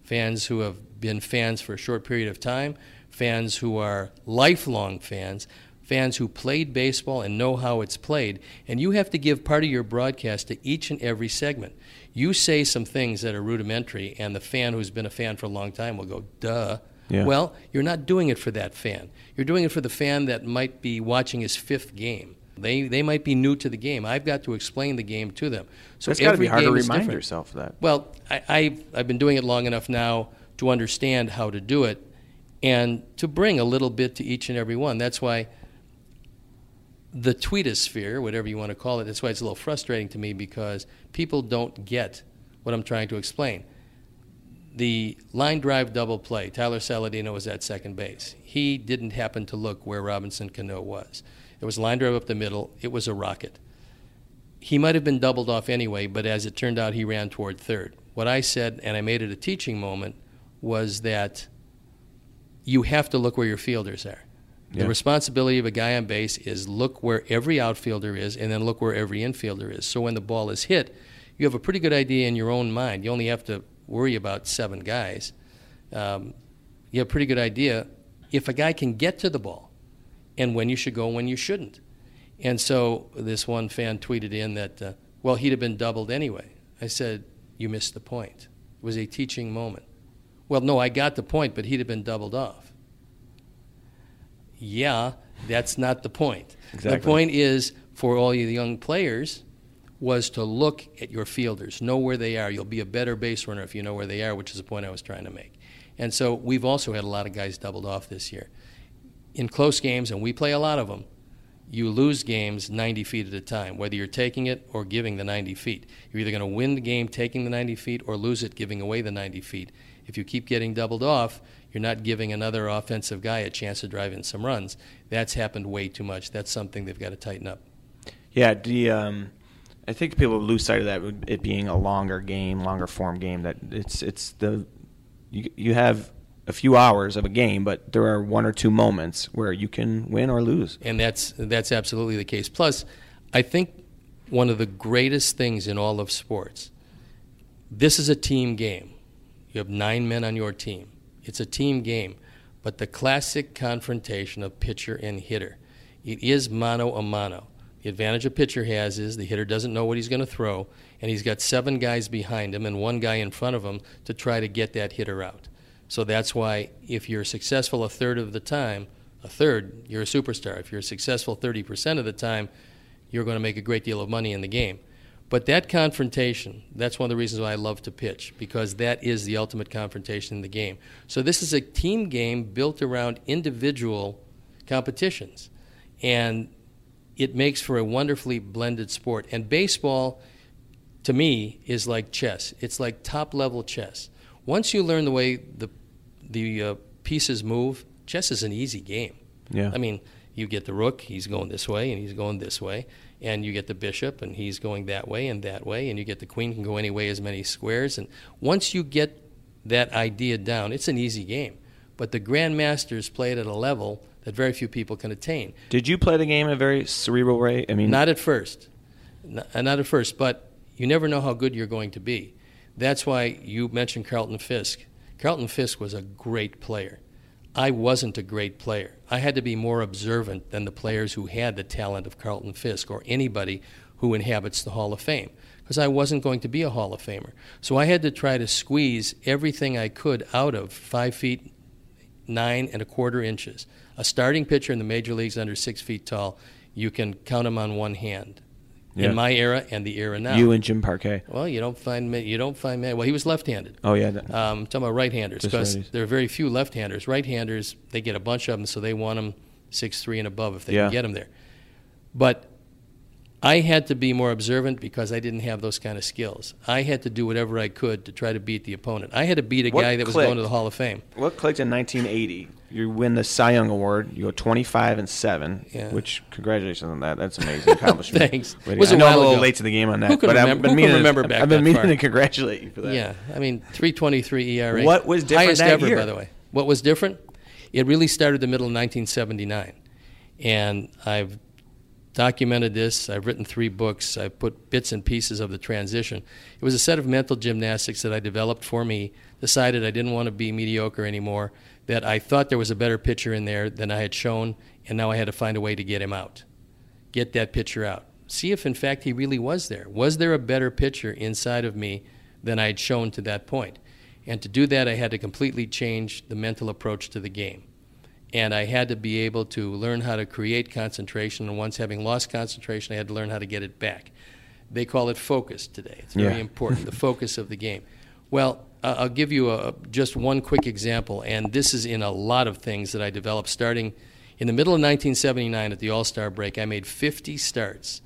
fans who have been fans for a short period of time, fans who are lifelong fans, fans who played baseball and know how it's played, and you have to give part of your broadcast to each and every segment. You say some things that are rudimentary, and the fan who's been a fan for a long time will go, duh. Yeah. Well, you're not doing it for that fan. You're doing it for the fan that might be watching his fifth game. They, they might be new to the game. I've got to explain the game to them. So it's got to be hard to remind different. yourself of that. Well, I, I've, I've been doing it long enough now to understand how to do it. and to bring a little bit to each and every one. That's why the tweetosphere, whatever you want to call it, that's why it's a little frustrating to me because people don't get what I'm trying to explain. The line drive double play, Tyler Saladino was at second base. He didn't happen to look where Robinson Cano was. It was line drive up the middle, it was a rocket. He might have been doubled off anyway, but as it turned out, he ran toward third. What I said, and I made it a teaching moment, was that you have to look where your fielders are. The responsibility of a guy on base is look where every outfielder is and then look where every infielder is. So when the ball is hit, you have a pretty good idea in your own mind. You only have to worry about seven guys. Um, you have a pretty good idea if a guy can get to the ball and when you should go and when you shouldn't. And so this one fan tweeted in that, uh, well, he'd have been doubled anyway. I said, you missed the point. It was a teaching moment. Well, no, I got the point, but he'd have been doubled off. Yeah, that's not the point. Exactly. The point is for all you young players was to look at your fielders, know where they are. You'll be a better base runner if you know where they are, which is the point I was trying to make. And so we've also had a lot of guys doubled off this year. In close games, and we play a lot of them, you lose games 90 feet at a time, whether you're taking it or giving the 90 feet. You're either going to win the game taking the 90 feet or lose it giving away the 90 feet. If you keep getting doubled off, you're not giving another offensive guy a chance to drive in some runs. That's happened way too much. That's something they've got to tighten up. Yeah, the um, I think people lose sight of that it being a longer game, longer form game. That it's it's the you you have a few hours of a game, but there are one or two moments where you can win or lose. And that's that's absolutely the case. Plus, I think one of the greatest things in all of sports. This is a team game. You have nine men on your team. It's a team game, but the classic confrontation of pitcher and hitter. It is mano a mano. The advantage a pitcher has is the hitter doesn't know what he's going to throw, and he's got seven guys behind him and one guy in front of him to try to get that hitter out. So that's why if you're successful a third of the time, a third, you're a superstar. If you're successful 30% of the time, you're going to make a great deal of money in the game. But that confrontation, that's one of the reasons why I love to pitch, because that is the ultimate confrontation in the game. So this is a team game built around individual competitions. And it makes for a wonderfully blended sport. And baseball, to me, is like chess. It's like top level chess. Once you learn the way the the uh, pieces move, chess is an easy game. Yeah. I mean, you get the rook, he's going this way, and he's going this way, and you get the bishop, and he's going that way and that way, and you get the queen can go any way as many squares. And once you get that idea down, it's an easy game. But the grandmasters play it at a level that very few people can attain. Did you play the game in a very cerebral way? I mean, Not at first. Not, uh, not at first, but you never know how good you're going to be. That's why you mentioned Carlton Fisk. Carlton Fisk was a great player. I wasn't a great player. I had to be more observant than the players who had the talent of Carlton Fisk or anybody who inhabits the Hall of Fame because I wasn't going to be a Hall of Famer. So I had to try to squeeze everything I could out of five feet nine and a quarter inches. A starting pitcher in the major leagues under six feet tall, you can count them on one hand. Yeah. In my era and the era now. you and Jim Parquet. well, you don't find ma- you don't find man. Well, he was left-handed. Oh yeah, that- Um, talking about right-handers because there are very few left-handers. Right-handers they get a bunch of them, so they want them six three and above if they Yeah. can get them there. But I had to be more observant because I didn't have those kind of skills. I had to do whatever I could to try to beat the opponent. I had to beat a What guy that was going to the Hall of Fame. What clicked in 1980? You win the Cy Young Award. You go 25 and seven. Yeah. Which congratulations on that. That's amazing accomplishment. Thanks. Way to It was I know a little ago. late to the game on that, but I've remember- been who can meaning remember to, back I've been meaning far? to congratulate you for that. Yeah, I mean, 323 ERA. What was different Highest that ever, year? by the way. What was different? It really started the middle of 1979. And I've documented this. I've written three books. I've put bits and pieces of the transition. It was a set of mental gymnastics that I developed for me, decided I didn't want to be mediocre anymore, that I thought there was a better pitcher in there than I had shown, and now I had to find a way to get him out. Get that pitcher out. See if, in fact, he really was there. Was there a better pitcher inside of me than I had shown to that point? And to do that, I had to completely change the mental approach to the game and I had to be able to learn how to create concentration. And once having lost concentration, I had to learn how to get it back. They call it focus today. It's very Yeah. important, the focus of the game. Well, uh, I'll give you a, just one quick example, and this is in a lot of things that I developed starting in the middle of 1979 at the All Star break. I made 50 starts.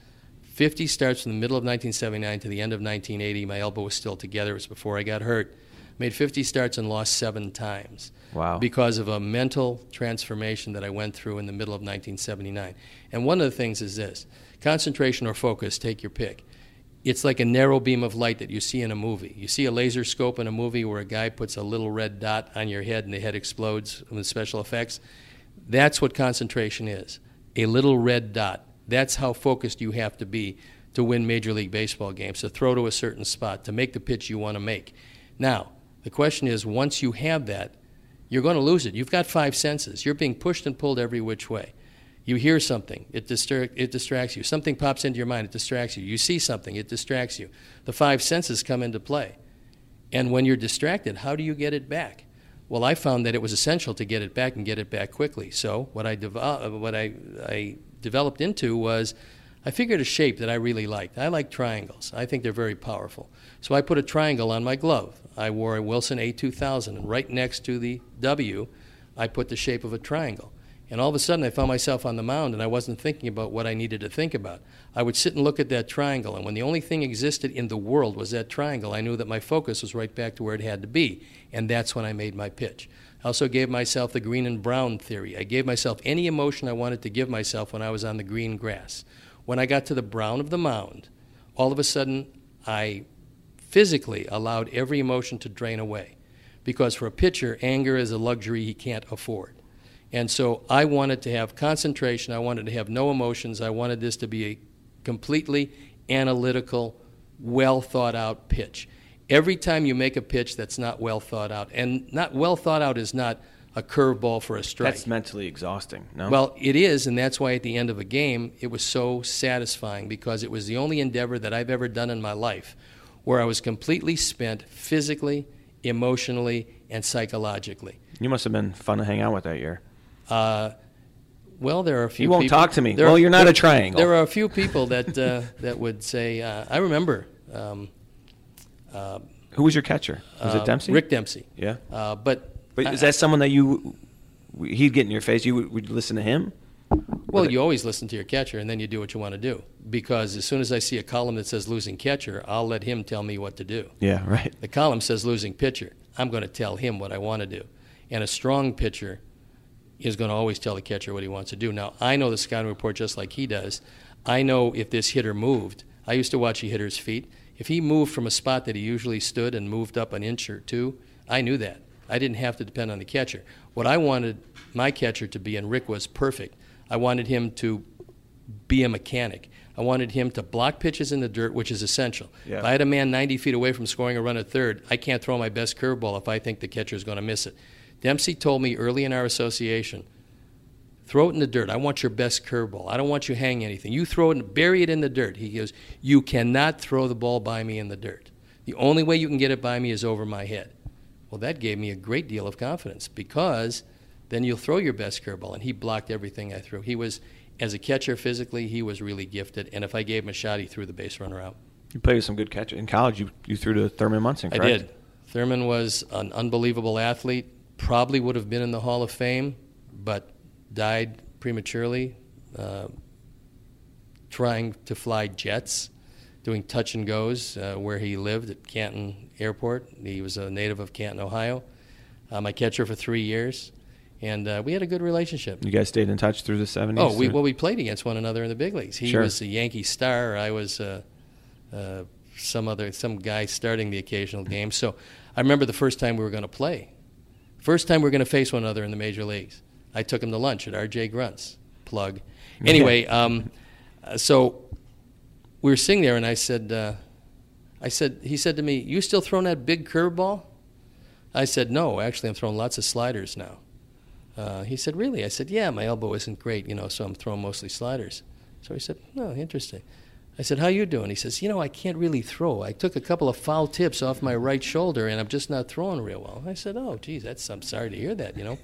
50 starts from the middle of 1979 to the end of 1980. My elbow was still together. It was before I got hurt. Made 50 starts and lost seven times. Wow. Because of a mental transformation that I went through in the middle of 1979. And one of the things is this concentration or focus, take your pick it's like a narrow beam of light that you see in a movie. You see a laser scope in a movie where a guy puts a little red dot on your head and the head explodes with special effects. That's what concentration is a little red dot. That's how focused you have to be to win Major League Baseball games, to throw to a certain spot, to make the pitch you want to make. Now, the question is once you have that, you're going to lose it. You've got five senses. You're being pushed and pulled every which way. You hear something, it, distra- it distracts you. Something pops into your mind, it distracts you. You see something, it distracts you. The five senses come into play. And when you're distracted, how do you get it back? Well, I found that it was essential to get it back and get it back quickly. So what I, devo- uh, what I, I developed into was I figured a shape that I really liked. I like triangles. I think they're very powerful. So I put a triangle on my glove. I wore a Wilson A2000, and right next to the W, I put the shape of a triangle. And all of a sudden, I found myself on the mound and I wasn't thinking about what I needed to think about. I would sit and look at that triangle, and when the only thing existed in the world was that triangle, I knew that my focus was right back to where it had to be. And that's when I made my pitch. I also gave myself the green and brown theory. I gave myself any emotion I wanted to give myself when I was on the green grass. When I got to the brown of the mound, all of a sudden, I physically allowed every emotion to drain away. Because for a pitcher, anger is a luxury he can't afford. And so I wanted to have concentration. I wanted to have no emotions. I wanted this to be a completely analytical, well thought out pitch. Every time you make a pitch that's not well thought out, and not well thought out is not a curveball for a strike. That's mentally exhausting, no? Well, it is, and that's why at the end of a game, it was so satisfying because it was the only endeavor that I've ever done in my life where I was completely spent physically, emotionally, and psychologically. You must have been fun to hang out with that year. Uh, well, there are a few. You won't people, talk to me. Well, are- you're not there- a triangle. There are a few people that uh, that would say. Uh, I remember. Um, uh, Who was your catcher? Was uh, it Dempsey? Rick Dempsey. Yeah. Uh, but But I- is that someone that you he'd get in your face? You would, would listen to him? well, you always listen to your catcher, and then you do what you want to do. Because as soon as I see a column that says losing catcher, I'll let him tell me what to do. Yeah, right. The column says losing pitcher. I'm going to tell him what I want to do. And a strong pitcher is going to always tell the catcher what he wants to do. Now, I know the scouting report just like he does. I know if this hitter moved. I used to watch a hitter's feet. If he moved from a spot that he usually stood and moved up an inch or two, I knew that. I didn't have to depend on the catcher. What I wanted my catcher to be, and Rick was perfect, I wanted him to be a mechanic. I wanted him to block pitches in the dirt, which is essential. Yeah. If I had a man 90 feet away from scoring a run at third, I can't throw my best curveball if I think the catcher is going to miss it. Dempsey told me early in our association, throw it in the dirt. I want your best curveball. I don't want you hanging anything. You throw it and bury it in the dirt. He goes, you cannot throw the ball by me in the dirt. The only way you can get it by me is over my head. Well, that gave me a great deal of confidence because then you'll throw your best curveball. And he blocked everything I threw. He was, as a catcher physically, he was really gifted. And if I gave him a shot, he threw the base runner out. You played with some good catchers in college. You you threw to Thurman Munson, I did. Thurman was an unbelievable athlete. Probably would have been in the Hall of Fame, but died prematurely, uh, trying to fly jets, doing touch and goes uh, where he lived at Canton Airport. He was a native of Canton, Ohio. Uh, my catcher for three years, and uh, we had a good relationship. You guys stayed in touch through the 70s? Oh, we, well, we played against one another in the big leagues. He Sure. was a Yankee star. I was uh, uh, some other some guy starting the occasional game. So I remember the first time we were going to play. First time we're going to face one another in the major leagues. I took him to lunch at R.J. Grunt's. Plug. Anyway, um, so we were sitting there, and I said, uh, I said, he said to me, "You still throwing that big curveball?" I said, "No, actually, I'm throwing lots of sliders now." Uh, he said, "Really?" I said, "Yeah, my elbow isn't great, you know, so I'm throwing mostly sliders." So he said, "No, interesting." I said, "How you doing?" He says, "You know, I can't really throw. I took a couple of foul tips off my right shoulder, and I'm just not throwing real well." I said, "Oh, geez, that's I'm sorry to hear that, you know."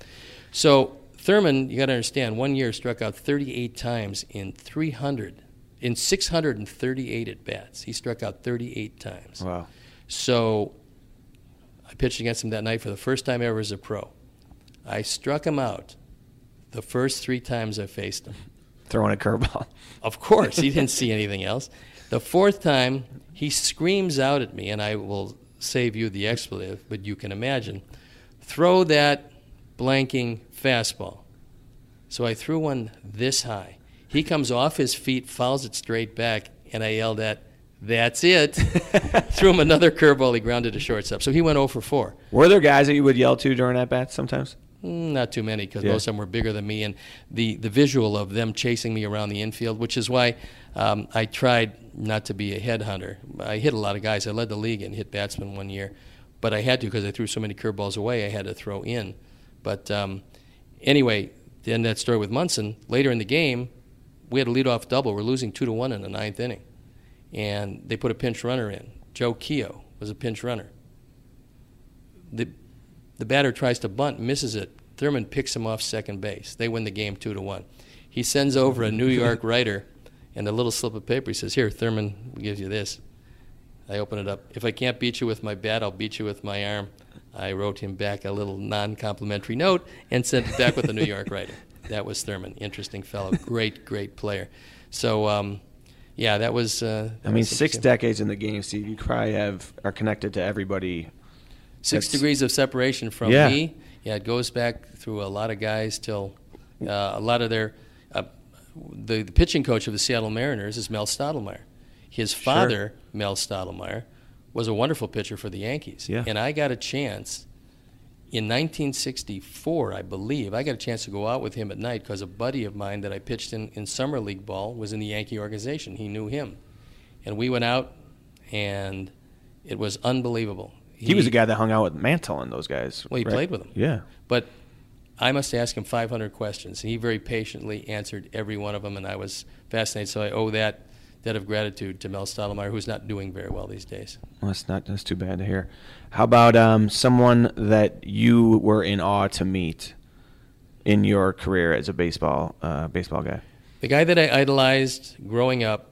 So Thurman, you got to understand, one year struck out 38 times in 300, in 638 at bats. He struck out 38 times. Wow. So I pitched against him that night for the first time ever as a pro. I struck him out the first three times I faced him. Throwing a curveball. Of course, he didn't see anything else. The fourth time, he screams out at me, and I will save you the expletive, but you can imagine. Throw that blanking fastball. So I threw one this high. He comes off his feet, fouls it straight back, and I yelled at, that's it. Threw him another curveball. He grounded to shortstop. So he went 0 for 4. Were there guys that you would yell to during at bats sometimes? Mm, Not too many because Yeah. most of them were bigger than me, and the, the visual of them chasing me around the infield, which is why um, I tried not to be a headhunter. I hit a lot of guys. I led the league in hit batsmen one year, but I had to because I threw so many curveballs away. I had to throw in. But um, anyway, then that story with Munson. Later in the game, we had a leadoff double. We're losing two to one in the ninth inning, and they put a pinch runner in. Joe Keough was a pinch runner. The the batter tries to bunt, misses it. Thurman picks him off second base. They win the game two to one. He sends over a New York writer and a little slip of paper. He says, "Here, Thurman gives you this." I open it up. If I can't beat you with my bat, I'll beat you with my arm. I wrote him back a little non-complimentary note and sent it back with the New York writer. That was Thurman. Interesting fellow. Great, great player. So, um, yeah, that was. Uh, I mean, was six decades in the game, Steve. You probably have are connected to everybody. Six That's- degrees of separation from Yeah. me. Yeah, it goes back through a lot of guys till uh, a lot of their. Uh, the, the pitching coach of the Seattle Mariners is Mel Stottlemyre. His father, Mel Stottlemyre, was a wonderful pitcher for the Yankees. Yeah. And I got a chance in 1964, I believe. I got a chance to go out with him at night because a buddy of mine that I pitched in, in summer league ball was in the Yankee organization. He knew him. And we went out, and it was unbelievable. He, was the guy that hung out with Mantle and those guys. Well, he right? played with them. Yeah. But I must ask him 500 questions, and he very patiently answered every one of them, and I was fascinated. So I owe that debt of gratitude to Mel Stottlemyre, who's not doing very well these days. Well, that's not that's too bad to hear. How about um, someone that you were in awe to meet in your career as a baseball uh, baseball guy? The guy that I idolized growing up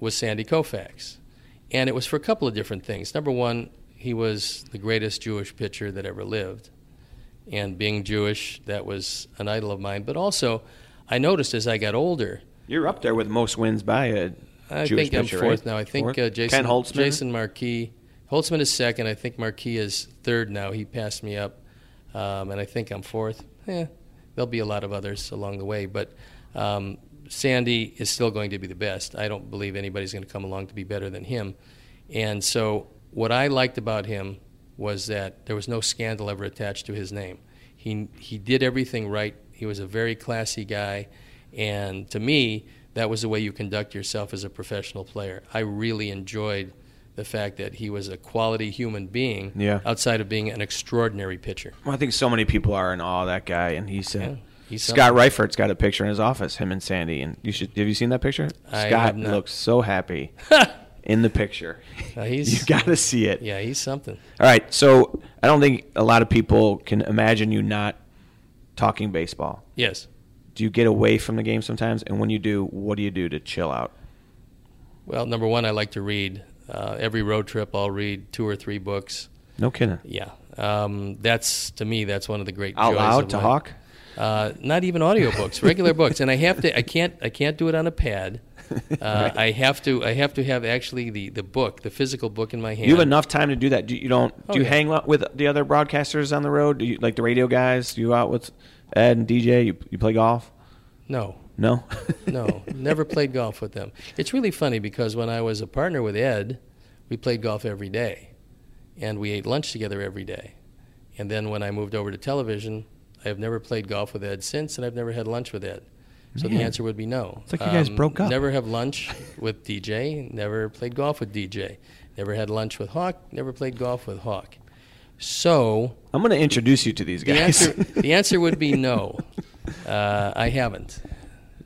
was Sandy Koufax, and it was for a couple of different things. Number one, he was the greatest Jewish pitcher that ever lived, and being Jewish, that was an idol of mine. But also, I noticed as I got older, You're up there with most wins by a I Jewish think I'm pitcher, fourth right? now. I think uh, Jason. Jason Marquis. Holtzman is second. I think Marquis is third now. He passed me up, um, and I think I'm fourth. Eh, there'll be a lot of others along the way, but um, Sandy is still going to be the best. I don't believe anybody's going to come along to be better than him. And so, what I liked about him was that there was no scandal ever attached to his name. He he did everything right. He was a very classy guy, and to me, that was the way you conduct yourself as a professional player. I really enjoyed the fact that he was a quality human being Yeah. outside of being an extraordinary pitcher. Well, I think so many people are in awe of that guy, and he said. Yeah, he's Scott Reifert's got a picture in his office, him and Sandy, and you should have you seen that picture? I Scott looks so happy in the picture. Uh, he's- you got to see it. Yeah, he's something. All right, so I don't think a lot of people can imagine you not talking baseball. Yes. Do you get away from the game sometimes? And when you do, what do you do to chill out? Well, number one, I like to read. Uh, every road trip, I'll read two or three books. No kidding. Yeah, um, that's to me, that's one of the great Out joys loud to life. Hawk? Uh, not even audiobooks, regular books, and I have to. I can't. I can't do it on a pad. Uh, I have to. I have to have actually the, the book, the physical book in my hand. You have enough time to do that. Do you, you don't? Oh, do you yeah. hang out with the other broadcasters on the road? Do you like the radio guys? Do you out with Ed and DJ? You, you play golf? No, No. no, never played golf with them. It's really funny because when I was a partner with Ed, we played golf every day, and we ate lunch together every day. And then when I moved over to television, I have never played golf with Ed since, and I've never had lunch with Ed. So the answer would be no. Um, It's like you guys broke up. Never have lunch with DJ. Never played golf with DJ. Never had lunch with Hawk. Never played golf with Hawk. So I'm going to introduce you to these the guys. answer, the answer would be no. Uh, I haven't.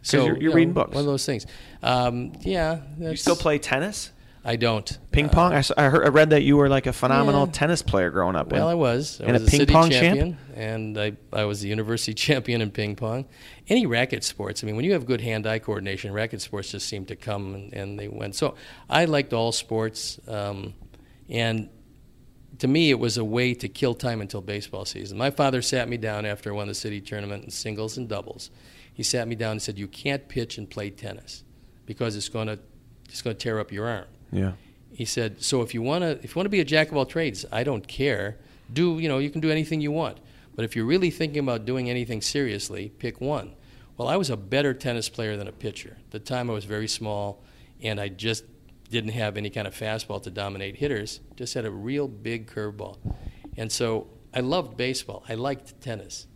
So you're- you're you know, reading books. One of those things. Um, yeah. you still play tennis? I don't. Ping Uh, pong? I, s- I heard, I read that you were like a phenomenal Yeah. tennis player growing up. Well, I was. I and was a ping city pong champ? champion, and I, I was the university champion in ping pong. Any racket sports. I mean, when you have good hand-eye coordination, racket sports just seem to come and, and they went. So I liked all sports, um, and to me, it was a way to kill time until baseball season. My father sat me down after I won the city tournament in singles and doubles. He sat me down and said, "You can't pitch and play tennis because it's going to it's going to tear up your arm." Yeah. He said, "So if you want to if you want to be a jack of all trades, I don't care. Do you know you can do anything you want, but if you're really thinking about doing anything seriously, pick one." Well, I was a better tennis player than a pitcher. At the time, I was very small, and I just didn't have any kind of fastball to dominate hitters. Just had a real big curveball, and so I loved baseball. I liked tennis,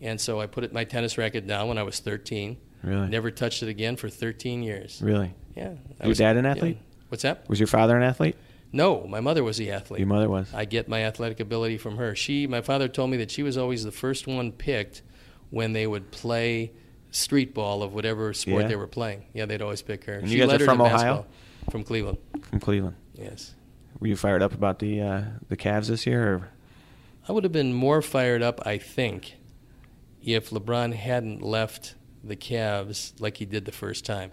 and so I put it, my tennis racket down when I was 13. Really? Never touched it again for 13 years. Really? Yeah. I Your was- dad an yeah. What's that? Was your father an athlete? No, my mother was the athlete. Your mother was. I get my athletic ability from her. She, my father told me that she was always the first one picked when they would play street ball of whatever sport Yeah. they were playing. Yeah, they'd always pick her. And she you guys led are from Ohio? basketball. From Cleveland. From Cleveland. Yes. Were you fired up about the uh, the Cavs this year? Or? I would have been more fired up, I think, if LeBron hadn't left the Cavs like he did the first time.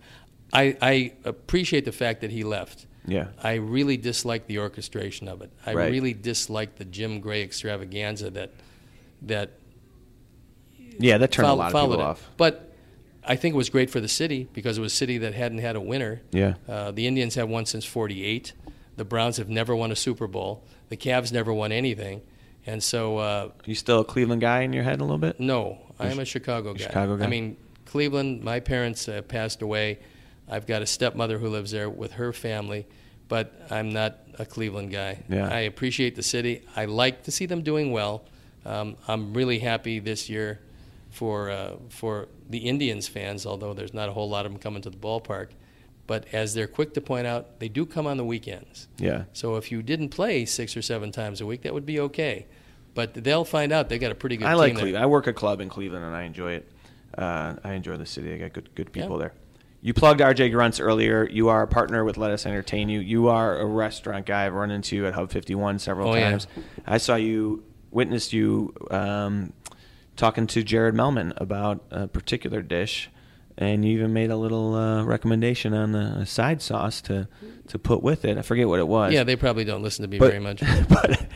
I, I appreciate the fact that he left. Yeah. I really dislike the orchestration of it. I Right. really dislike the Jim Gray extravaganza that that Yeah, that turned a lot of people it. off. But I think it was great for the city because it was a city that hadn't had a winner. Yeah. Uh, the Indians have won since '48. The Browns have never won a Super Bowl. The Cavs never won anything, and so uh, You still a Cleveland guy in your head a little bit? no, I am a Chicago guy. Chicago guy? I mean, Cleveland. My parents uh, passed away. I've got a stepmother who lives there with her family, but I'm not a Cleveland guy. Yeah. I appreciate the city. I like to see them doing well. Um, I'm really happy this year for uh, for the Indians fans, although there's not a whole lot of them coming to the ballpark. But as they're quick to point out, they do come on the weekends. Yeah. So if you didn't play six or seven times a week, that would be okay. But they'll find out they got a pretty good I team like there. Cleveland. I work a club in Cleveland, and I enjoy it. Uh, I enjoy the city. I got good good people Yeah. there. You plugged RJ Grunts earlier. You are a partner with Let Us Entertain You. You are a restaurant guy. I've run into you at Hub 51 several Oh, yeah. times. I saw you, witnessed you um, talking to Jerrod Melman about a particular dish, and you even made a little uh, recommendation on a side sauce to, to put with it. I forget what it was. Yeah, they probably don't listen to me but, very much. but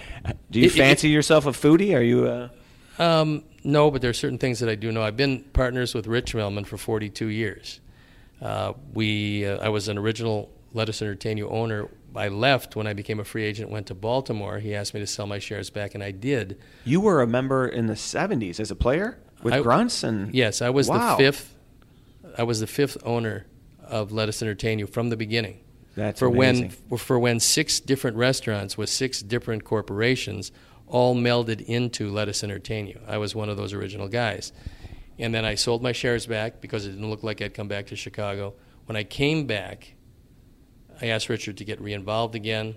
do you It- it- fancy yourself a foodie? Are you? Uh, Um, no, but there are certain things that I do know. I've been partners with Rich Melman for 42 years. Uh, we, uh, I was an original Let Us Entertain You owner. I left when I became a free agent, went to Baltimore. He asked me to sell my shares back, and I did. You were a member in the '70s as a player with I- Grunts and Yes, I was Wow. the fifth. I was the fifth owner of Let Us Entertain You from the beginning. That's for amazing. when for when six different restaurants with six different corporations all melded into Let Us Entertain You. I was one of those original guys. And then I sold my shares back because it didn't look like I'd come back to Chicago. When I came back, I asked Richard to get re-involved again,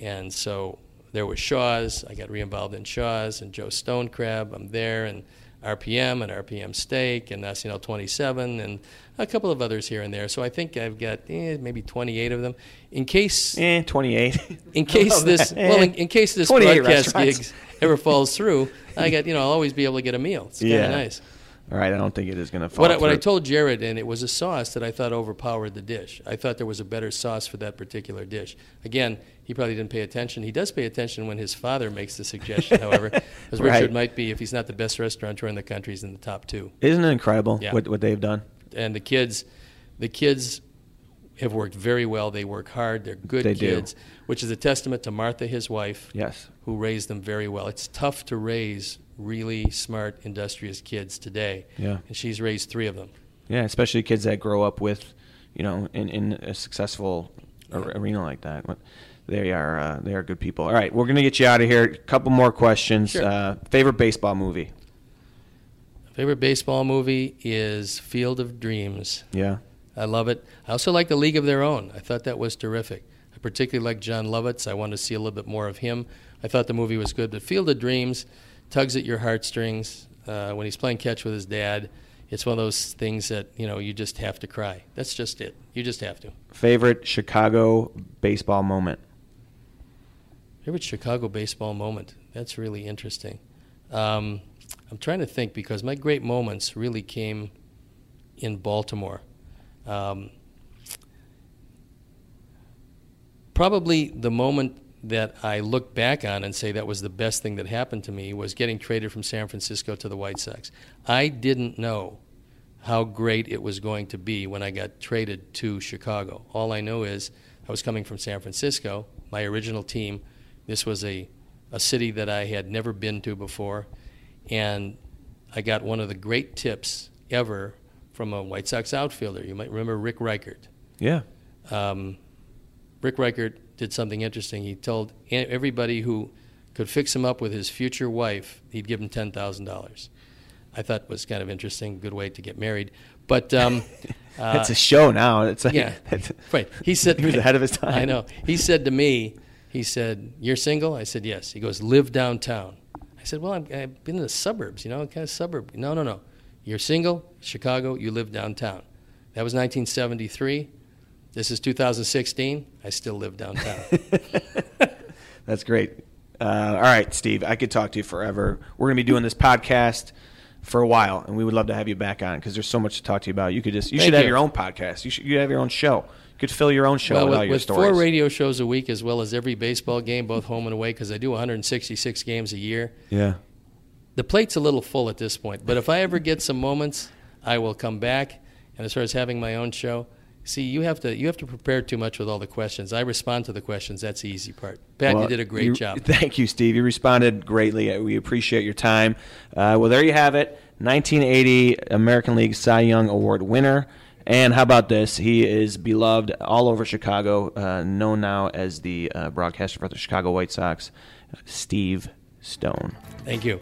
and so there was Shaw's. I got re-involved in Shaw's and Joe Stone Crab. I'm there, and RPM and RPM Steak and SNL 27 and a couple of others here and there. So I think I've got eh, maybe 28 of them. In case eh, 28. in case this that. well Eh, in, in case this 28 broadcast gigs ever falls through, I got you know I'll always be able to get a meal. It's kind of Yeah. nice. All right, I don't think it is going to fall. What I, what I told Jerrod, and it was a sauce that I thought overpowered the dish. I thought there was a better sauce for that particular dish. Again, he probably didn't pay attention. He does pay attention when his father makes the suggestion, however, as Right. Richard might be, if he's not the best restaurateur in the country, he's in the top two. Isn't it incredible Yeah. what, what they've done? And the kids, the kids have worked very well. They work hard. They're good They do. kids, which is a testament to Martha, his wife, Yes. who raised them very well. It's tough to raise really smart, industrious kids today. Yeah. And she's raised three of them. Yeah, especially kids that grow up with, you know, in, in a successful ar- arena like that. They are uh, they are good people. All right, we're gonna get you out of here. A couple more questions. Sure. Uh, favorite baseball movie? Favorite baseball movie is Field of Dreams. Yeah. I love it. I also like The League of Their Own. I thought that was terrific. I particularly like Jon Lovitz. I wanted to see a little bit more of him. I thought the movie was good. But Field of Dreams tugs at your heartstrings. Uh, when he's playing catch with his dad, it's one of those things that you know you just have to cry. That's just it. You just have to. Favorite Chicago baseball moment? Favorite Chicago baseball moment? That's really interesting. Um, I'm trying to think because my great moments really came in Baltimore. Um, probably the moment that I look back on and say that was the best thing that happened to me was getting traded from San Francisco to the White Sox. I didn't know how great it was going to be when I got traded to Chicago. All I know is I was coming from San Francisco, my original team. This was a, a city that I had never been to before, and I got one of the great tips ever from a White Sox outfielder. You might remember Rick Reichardt. Yeah. Um, Rick Reichardt did something interesting. He told everybody who could fix him up with his future wife, he'd give him ten thousand dollars. I thought was kind of interesting, good way to get married. But um, uh, it's a show now. It's like, yeah, right. He said he was ahead of his time. I know. He said to me, he said, "You're single." I said, "Yes." He goes, "Live downtown." I said, "Well, i have been in the suburbs, you know, kind of suburb." No, no, no. You're single, Chicago. You live downtown. That was 1973. This is 2016. I still live downtown. That's great. Uh, all right, Steve, I could talk to you forever. We're going to be doing this podcast for a while, and we would love to have you back on because there's so much to talk to you about. You could just you Thank should have you. your own podcast. You should you have your own show. You could fill your own show well, with, with, all your with stories. four radio shows a week, as well as every baseball game, both home and away, because I do 166 games a year. yeah. The plate's a little full at this point, but if I ever get some moments, I will come back. And as far as having my own show, see, you have to you have to prepare too much with all the questions. I respond to the questions. That's the easy part. Pat, Well, you did a great you- job. Thank you, Steve. You responded greatly. We appreciate your time. Uh, well, there you have it. 1980 American League Cy Young Award winner. And how about this? He is beloved all over Chicago, uh, known now as the uh, broadcaster for the Chicago White Sox, Steve Stone. Thank you.